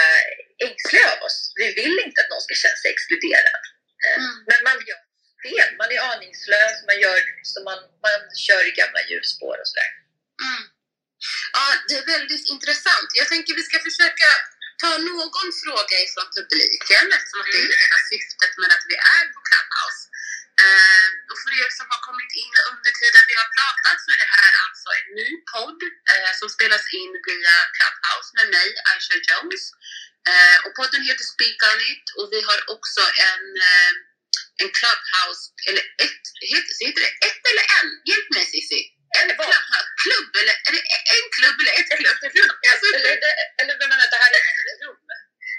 ängsliga av oss. Vi vill inte att någon ska känna sig exkluderad. Eh, mm. Men man gör fel. Man är aningslös, man gör som man, man kör i gamla hjulspår och sådär. Mm. Ja, det är väldigt intressant. Jag tänker vi ska försöka ta någon fråga ifrån publiken eftersom mm. det är mm. hela syftet med att vi är på Clubhouse. Eh, och för er som har kommit in under tiden vi har pratat så är det här alltså en ny podd eh, som spelas in via Clubhouse med mig, Aisha Jones. Eh, och podden heter Speak On It och vi har också en, eh, en Clubhouse, eller ett, heter, heter det ett eller en? Hjälp mig Cissi! En clubhouse, klubb eller, är det en klubb eller ett klubb? Alltså, Eller, eller men vänta, det här är ett rum.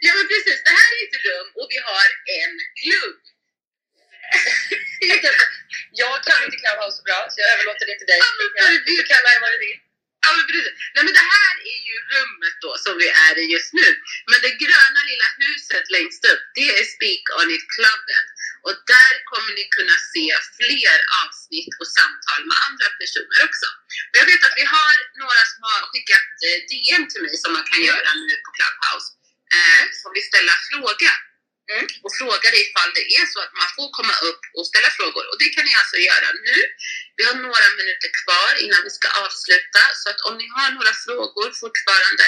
Ja men precis, det här är ett rum och vi har en klubb. Jag kan inte Clubhouse så bra, så jag överlåter det till dig. Ja, men Du kan kalla det vad du vill. Ja, men precis. Nej, men det här är ju rummet då som vi är i just nu. Men det gröna lilla huset längst upp, det är Speak On It Clubben. Och där kommer ni kunna se fler avsnitt och samtal med andra personer också. Och jag vet att vi har några som har skickat eh, DM till mig som man kan göra nu på Clubhouse. Eh, som vill ställa fråga. Och fråga dig ifall det är så att man får komma upp och ställa frågor. Och det kan ni alltså göra nu. Vi har några minuter kvar innan vi ska avsluta. Så att om ni har några frågor fortfarande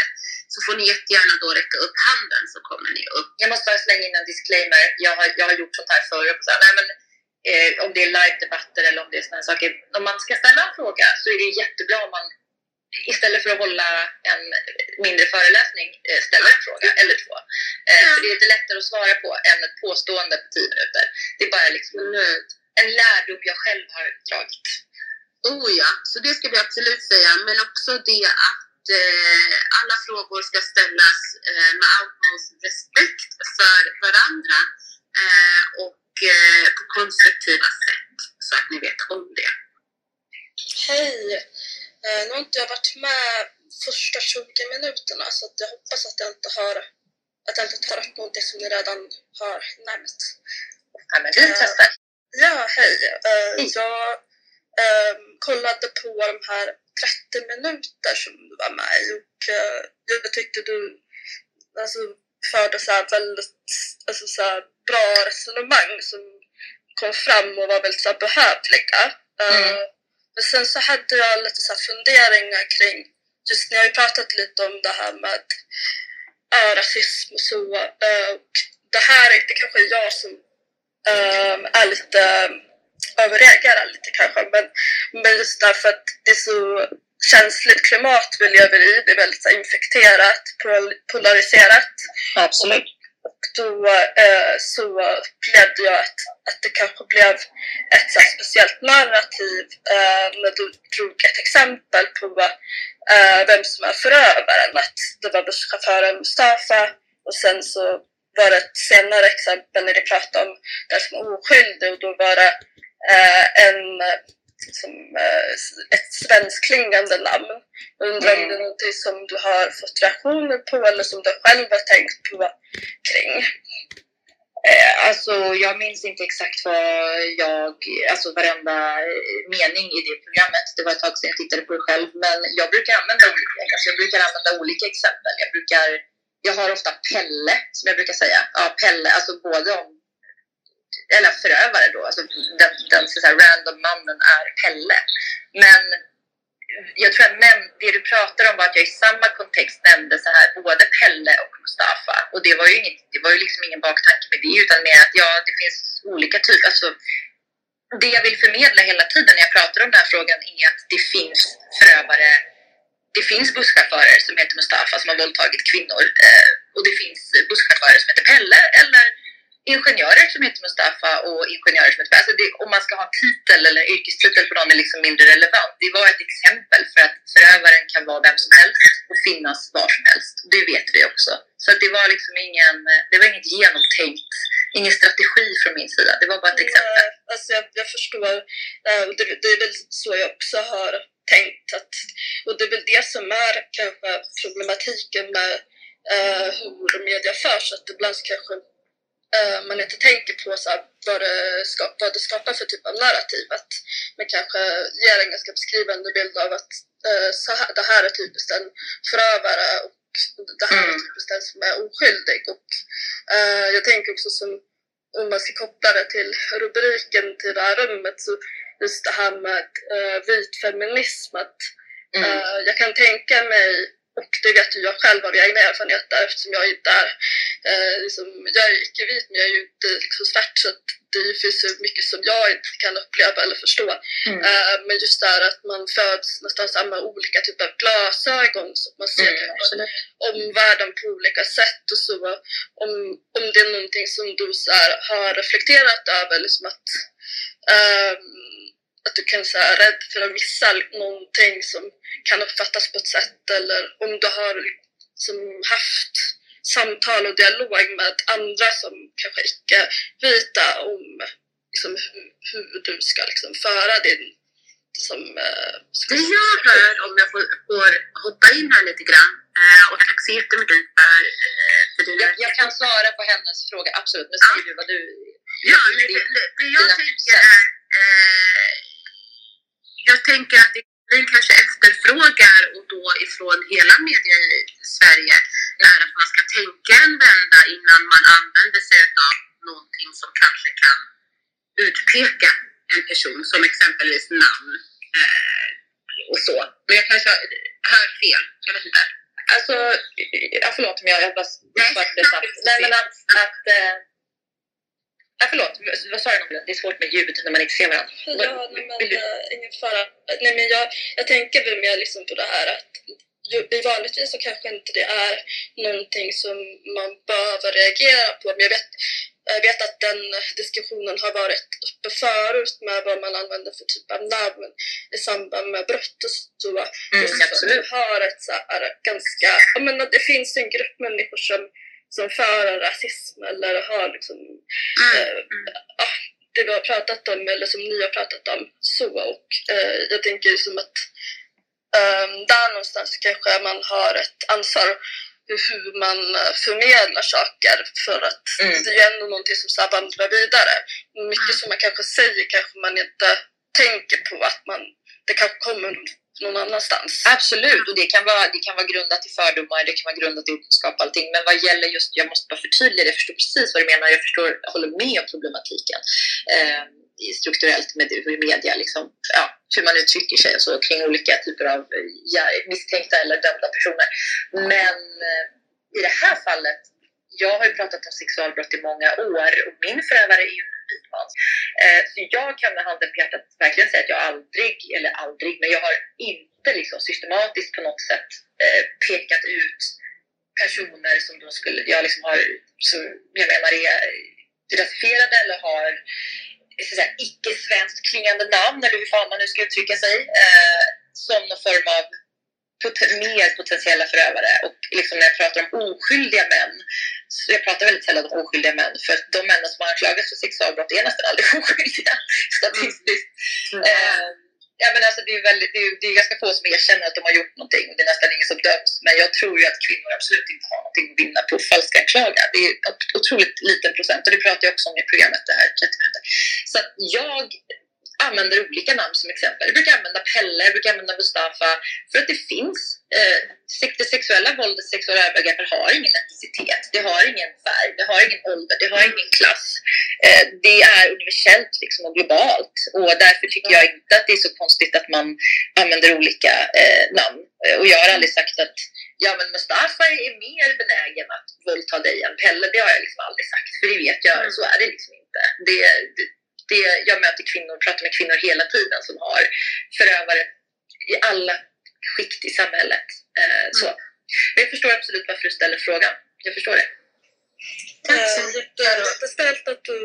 så får ni jättegärna då räcka upp handen så kommer ni upp. Jag måste bara slänga in en disclaimer. Jag har, jag har gjort sånt här förr. och så här, Nej, men, eh, om det är live-debatter eller om det är såna här saker. Om man ska ställa en fråga så är det jättebra om man istället för att hålla en mindre föreläsning eh, ställer en fråga eller två. Eh, För det är lite lättare att svara på än ett påstående på tio minuter. Det är bara liksom en, en lärdom jag själv har dragit. Oh ja, så det ska vi absolut säga. Men också det att eh, alla frågor ska ställas eh, med utmost respekt för varandra eh, och eh, på konstruktiva sätt. Så att ni vet om det. Hej! Eh, nu har inte jag varit med första 20 minuterna så jag hoppas att jag inte har att jag inte tar upp någonting som ni redan har nämnt. Ja, men Eh, testar. Ja, hej. Eh, Jag eh, kollade på de här 30 minuter som du var med i och eh, jag tyckte du alltså, förde så här väldigt alltså, så bra resonemang som kom fram och var väldigt så behövliga. Eh, men sen så hade jag lite så här funderingar kring, just ni har ju pratat lite om det här med äh, rasism och så. Äh, och det här är det kanske är jag som äh, är lite äh, överreagerar lite kanske. Men, men just därför att det är så känsligt klimat vi lever i. Det är väldigt så infekterat, polariserat. Absolut. Och då eh, så upplevde jag att, att det kanske blev ett så speciellt narrativ eh, när du drog ett exempel på eh, vem som är förövaren. Att det var busschauffören Mustafa och sen så var det ett senare exempel när du pratade om den som är oskyldig och då var det eh, en eh, som, eh, ett svenskklingande namn. Jag undrar om Mm. det är någonting som du har fått reaktioner på eller som du själv har tänkt på kring? Eh, alltså, jag minns inte exakt vad jag, alltså varenda mening i det programmet. Det var ett tag sedan jag tittade på det själv. Men jag brukar använda olika, alltså jag brukar använda olika exempel. Jag brukar, jag har ofta Pelle, som jag brukar säga. Ja, Pelle, alltså både om, eller förövare då, alltså den, den så här random mannen är Pelle. Men jag tror att näm- det du pratar om var att jag i samma kontext nämnde så här både Pelle och Mustafa. Och det var ju, inget, det var ju liksom ingen baktanke med det utan mer att ja, det finns olika typer. Alltså, det jag vill förmedla hela tiden när jag pratar om den här frågan är att det finns förövare. Det finns busschaufförer som heter Mustafa som har våldtagit kvinnor. Eh, och det finns busschaufförer som heter Pelle eller ingenjörer som heter Mustafa och ingenjörer som heter. Alltså det, om man ska ha en titel eller en yrkestitel på någon är liksom mindre relevant. Det var ett exempel för att förövaren kan vara vem som helst och finnas var som helst. Det vet vi också. Så att det var liksom ingen, det var inget genomtänkt, ingen strategi från min sida. Det var bara ett exempel. Nej, Alltså jag, jag förstår. Eh, och det, det är väl så jag också har tänkt. Att, och det är väl det som är kanske problematiken med uh, hur media förs. Att ibland så kanske eh, man inte tänker på så här, vad, det ska, vad det skapar för typ av narrativ. Att man kanske ger en ganska beskrivande bild av att eh, så här, det här är typiskt en förövare och det här är typiskt en som är oskyldig. Och, eh, jag tänker också som om man ska koppla det till rubriken till det här rummet så just det här med uh, vit feminism att Mm. eh, jag kan tänka mig och det vet ju jag själv av egna erfarenheter eftersom jag inte är, eh, liksom, jag är icke-vit men jag är ju inte liksom svart så att det finns ju mycket som jag inte kan uppleva eller förstå. Mm. Eh, men just det här att man föds nästan samma olika typer av glasögon så att man ser Mm, omvärlden på olika sätt och så. Om, om det är någonting som du så här, har reflekterat över, liksom att, ehm, att du kan så här, rädd för att missa någonting som kan uppfattas på ett sätt eller om du har som haft samtal och dialog med andra som kanske icke-vita om liksom, hur, hur du ska liksom, föra din som, eh, Det jag hör, om jag får, får hoppa in här lite grann, eh, och tack så jättemycket för, eh, för dina... Jag, jag kan svara på hennes fråga, absolut. Men säg du vad du... Ja, det, det, det jag tänker är... Eh, jag tänker att det vi kanske efterfrågar och då ifrån hela medie-Sverige är att man ska tänka en vända innan man använder sig av någonting som kanske kan utpeka en person som exempelvis namn eh, och så. Men jag kanske hört fel. Jag vet inte. Alltså, ja, förlåt om jag, jag bara svarade det snabbt. Nej, men att... att eh, ja, förlåt, vad sa du om det? Det är svårt med ljud när man inte ser varandra. Ja, nej, men äh, ingen fara. Nej, men jag, jag tänker väl mer liksom på det här att vanligtvis så kanske inte det är någonting som man behöver reagera på. Men jag vet, jag vet att den diskussionen har varit uppe förut med vad man använder för typ av namn i samband med brott och så. Mm, absolut. Har ett så här ganska, jag menar, det finns en grupp människor som, som för rasism eller har liksom eh, ja, det vi har pratat om eller som ni har pratat om så och eh, jag tänker liksom att eh, där någonstans kanske man har ett ansvar hur man eh, förmedlar saker för att Mm. det är ju ändå någonting som så här vandrar vidare. Mycket som man kanske säger kanske man inte tänker på att man, det kanske kommer någon annanstans. Absolut, och det kan, vara, det kan vara grundat i fördomar, det kan vara grundat i okunskap och allting. Men vad gäller just, jag måste bara förtydliga det, jag förstår precis vad du menar, jag förstår, jag håller med om problematiken. Eh, strukturellt med hur media, liksom, ja, hur man uttrycker sig och så kring olika typer av ja, misstänkta eller dömda personer. Men eh, i det här fallet, jag har ju pratat om sexualbrott i många år och min förövare är ju Widmans. Eh, så jag kan med handen på hjärtat verkligen säga att jag aldrig, eller aldrig, men jag har inte liksom systematiskt på något sätt eh, pekat ut personer som då skulle, jag liksom har, som jag menar är rasifierade eller har icke-svenskt klingande namn, eller hur fan man nu ska uttrycka sig, eh, som någon form av pot- mer potentiella förövare. Och liksom när jag pratar om oskyldiga män, så jag pratar väldigt sällan om oskyldiga män, för att de männen som anklagas för sexualbrott är nästan aldrig oskyldiga statistiskt. Eh, Ja, men alltså, det, är väldigt, det, är, det är ganska få som erkänner att de har gjort någonting och det är nästan ingen som döms. Men jag tror ju att kvinnor absolut inte har någonting att vinna på falska anklagar. Det är en otroligt liten procent och det pratar jag också om i programmet det här 30 minuter. Så jag använder olika namn som exempel. Jag brukar använda Pelle, jag brukar använda Mustafa för att det finns eh, det sexuella våldet, sexuella övergrepp har ingen etnicitet, det har ingen färg, det har ingen ålder, det har ingen klass. Eh, det är universellt liksom, och globalt och därför tycker jag inte att det är så konstigt att man använder olika eh, namn. Eh, Och jag har aldrig sagt att ja, men Mustafa är mer benägen att våldta dig än Pelle. Det har jag liksom aldrig sagt, för det vet jag, så är det liksom inte. Det, det, det, jag möter kvinnor, pratar med kvinnor hela tiden som har förövare i alla skikt i samhället. Eh, så. Men jag förstår absolut varför du ställer frågan. Jag förstår det. Eh, jätte- Jättesnällt att du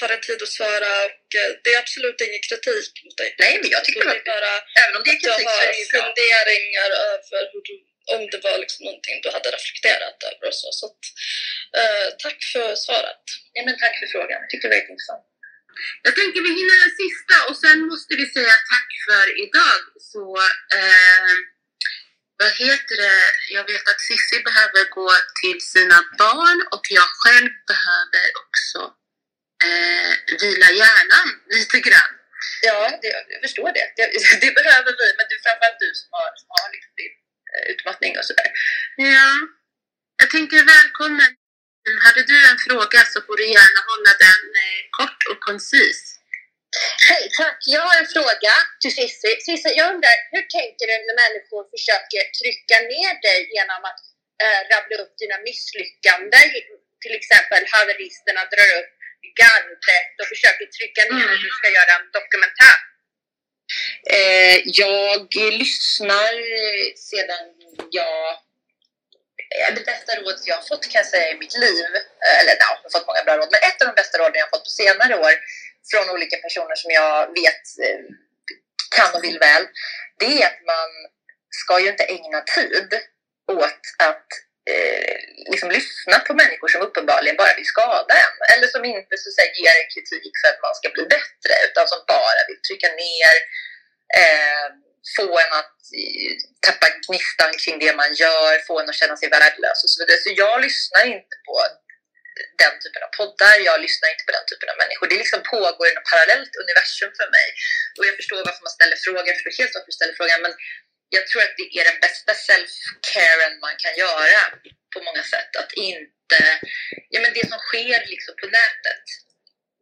tar dig tid att svara och eh, det är absolut ingen kritik mot dig. Nej, men jag tycker Så det är bara Även om det är kritik så är det ju bra. funderingar över hur du, om det var liksom någonting du hade reflekterat över och så. så att, eh, tack för svaret. Ja, men tack för frågan. Jag tyckte det var jätteintressant. Jag tänker vi hinner den sista och sen måste vi säga tack för idag. Så, eh, vad heter det? Jag vet att Sissi behöver gå till sina barn och jag själv behöver också eh, vila hjärnan lite grann. Ja, det, jag förstår det. det. Det behöver vi, men det är framförallt du som har, som har liksom din eh, utmattning och sådär. Ja, jag tänker välkommen. Hade du en fråga så får du gärna hålla den eh, kort och koncis. Hej, tack. Jag har en fråga till Cissi. Cissi, jag undrar, hur tänker du när människor försöker trycka ner dig genom att äh, rabbla upp dina misslyckanden? Till exempel haveristerna drar upp garnbrett och försöker trycka ner mm. att du ska göra en dokumentär. Eh, jag lyssnar sedan jag Eh, det bästa rådet jag har fått kan jag säga i mitt liv, eh, eller ja, jag har fått många bra råd, men ett av de bästa råden jag har fått på senare år från olika personer som jag vet eh, kan och vill väl, det är att man ska ju inte ägna tid åt att eh, liksom lyssna på människor som uppenbarligen bara vill skada en. Eller som inte så säga, ger en kritik för att man ska bli bättre, utan som bara vill trycka ner, eh, få en att eh, tappa gnistan kring det man gör, få en att känna sig värdelös och så vidare. Så jag lyssnar inte på den typen av poddar, jag lyssnar inte på den typen av människor. Det liksom pågår i ett parallellt universum för mig. Och jag förstår varför man ställer frågan, jag förstår helt varför du ställer frågan, men jag tror att det är den bästa self-caren man kan göra på många sätt. Att inte, ja men det som sker liksom på nätet.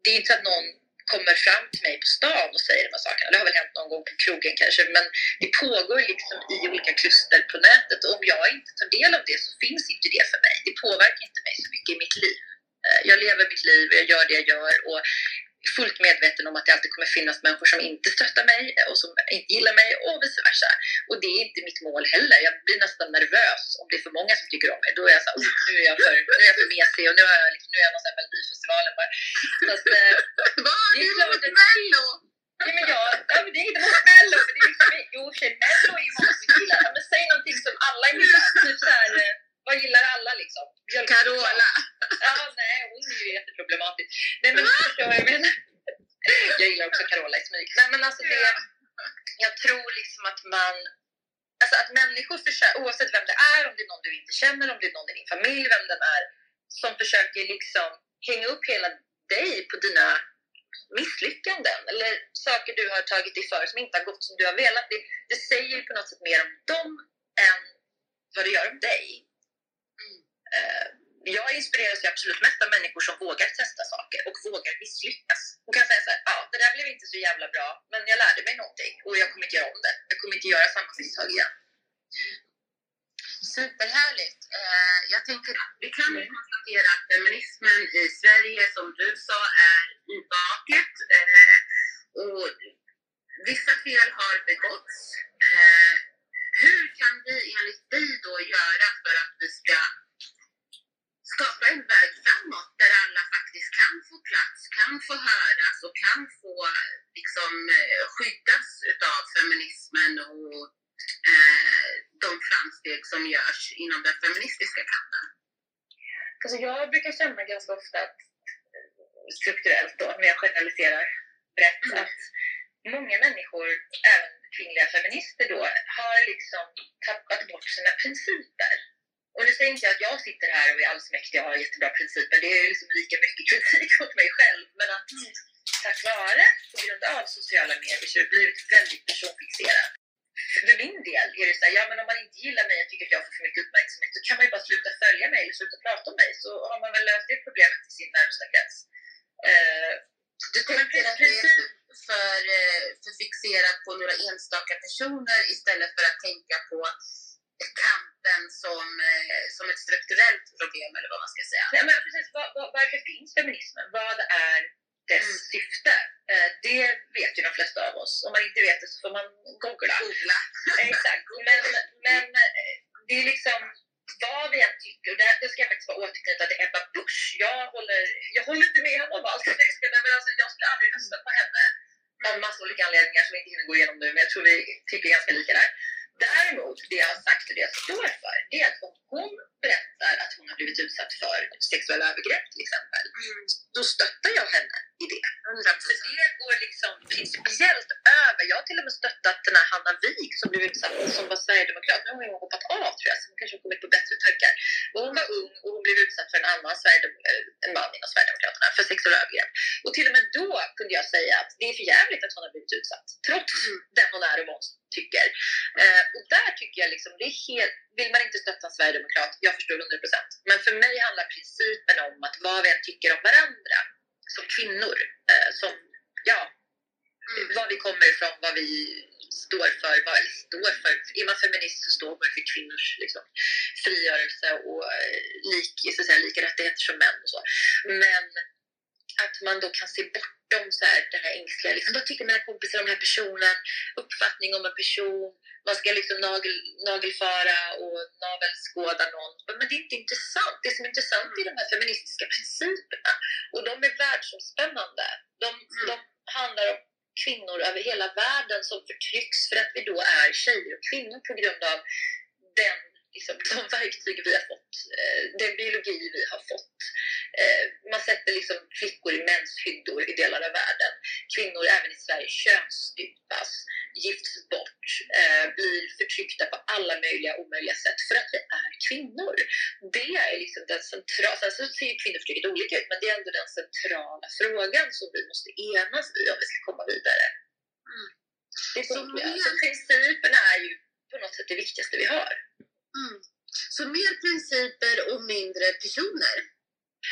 Det är inte så att någon kommer fram till mig på stan och säger de här sakerna. Det har väl hänt någon gång på krogen kanske, men det pågår liksom i olika kluster på nätet och om jag inte tar del av det så finns inte det för mig. Det påverkar inte mig så mycket i mitt liv. Eh, jag lever mitt liv, jag gör det jag gör och fullt medveten om att det alltid kommer finnas människor som inte stöttar mig och som inte gillar mig och vice versa. Och det är inte mitt mål heller. Jag blir nästan nervös om det är för många som tycker om mig. Då är jag så oh, nu är jag för, nu är jag för mesig och nu är jag, liksom, nu är jag någon sån här Melodifestivalen bara. Fast, eh, det är klart att... Mello! Ja, men jag, ja, men det är inte mot Mello, men det är liksom, jo för sig Mello är ju många som gillar. Men säg någonting som alla gillar. Typ så här, eh, vad gillar alla liksom? Carola! Ja, nej, hon är ju jätteproblematisk. Nej, men vad jag menar. Jag gillar också Carola i smyg. Nej, men alltså det, jag tror liksom att man Alltså att människor försöker, oavsett vem det är, om det är någon du inte känner, om det är någon i din familj, vem den är, som försöker liksom hänga upp hela dig på dina misslyckanden eller saker du har tagit dig för som inte har gått som du har velat. Det, det säger på något sätt mer om dem än vad det gör om dig. Mm. Uh, jag inspireras ju absolut mest av människor som vågar testa saker och vågar misslyckas. Och kan säga så här, ja det där blev inte så jävla bra, men jag lärde mig någonting och jag kommer inte göra om det. Jag kommer inte göra samma misstag igen. Superhärligt. Eh, jag tänker, vi kan ju konstatera att feminismen i Sverige, som du sa, Och hon var ung och hon blev utsatt för en annan en man inom Sverigedemokraterna för sexuella övergrepp. Och till och med då kunde jag säga att det är för jävligt att hon har blivit utsatt, trots mm. den hon är och vad hon tycker. Eh, och där tycker jag liksom, det är helt, vill man inte stötta en sverigedemokrat, jag förstår 100%. Men för mig handlar principen om att vad vi än tycker om varandra som kvinnor, eh, som, ja, ifrån vad vi står för. Vad, eller står för. Är man feminist så står man för kvinnors liksom, frigörelse och eh, lik, så säga, lika rättigheter som män och så. Men att man då kan se bortom så här, det här ängsliga. Liksom, vad tycker mina kompisar om den här personen? Uppfattning om en person. Man ska liksom nagel, nagelfara och navelskåda någon. Men det är inte intressant. Det som är intressant är de här feministiska principerna. Och de är världsomspännande. De, de handlar om kvinnor över hela världen som förtrycks för att vi då är tjejer och kvinnor på grund av den liksom, de verktyg vi har fått, eh, den biologi vi har fått. Eh, man sätter liksom flickor i menshyddor i delar av världen. Kvinnor, även i Sverige, könsstympas, gifts bort, eh, blir förtryckta på alla möjliga och omöjliga sätt för att vi är kvinnor. Det är liksom den centrala, sen så ser ju kvinnoförtrycket olika ut, men det är ändå den centrala frågan som vi måste enas i om vi ska komma vidare. Mm. Det är så, Så så principerna är ju på något sätt det viktigaste vi har. Mm. Så mer principer och mindre personer?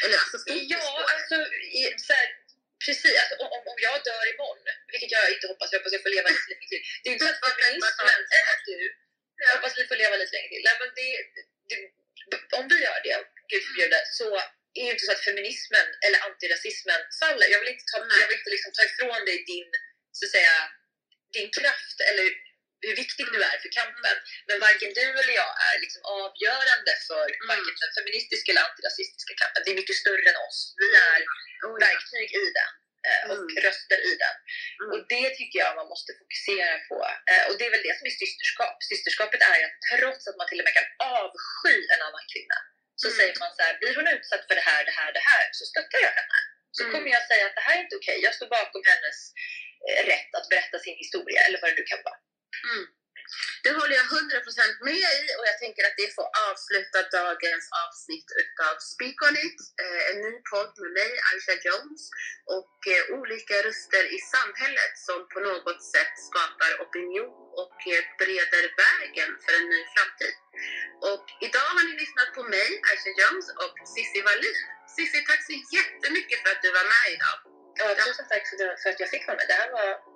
Eller alltså Ja, alltså i, så här, precis. Alltså, om, om jag dör imorgon, vilket jag inte hoppas, jag hoppas jag får leva lite länge till. Det är inte att feminismen, eller du, jag hoppas vi får leva lite länge till. Nej, men det, det, om vi gör det, gud förbjude, så är det inte så att feminismen eller antirasismen faller. Jag vill inte ta, jag vill inte liksom ta ifrån dig din, så att säga, din kraft eller hur viktig du är för kampen. Men varken du eller jag är liksom avgörande för varken den feministiska eller antirasistiska kampen. Det är mycket större än oss. Vi är verktyg i den eh, och röster i den. Och det tycker jag man måste fokusera på. Eh, Och det är väl det som är systerskap. Systerskapet är att trots att man till och med kan avsky en annan kvinna så säger man så här, blir hon utsatt för det här, det här, det här så stöttar jag henne. Så kommer jag säga att det här är inte okej. Jag står bakom hennes eh, rätt att berätta sin historia eller vad det nu kan vara. Mm. Det håller jag 100% med i och jag tänker att det får avsluta dagens avsnitt utav Speak On It. Eh, en ny podd med mig, Aisha Jones och eh, olika röster i samhället som på något sätt skapar opinion och eh, bereder vägen för en ny framtid. Och idag har ni lyssnat på mig, Aisha Jones och Cissi Wallin. Cissi, tack så jättemycket för att du var med idag. Ja, tusen tack för att jag fick vara med. Det här var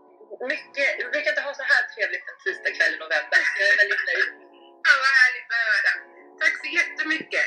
mycket, vi brukar inte ha så här trevligt en tisdag kväll i november. Jag är väldigt nöjd. Ja, vad härligt att höra. Tack så jättemycket.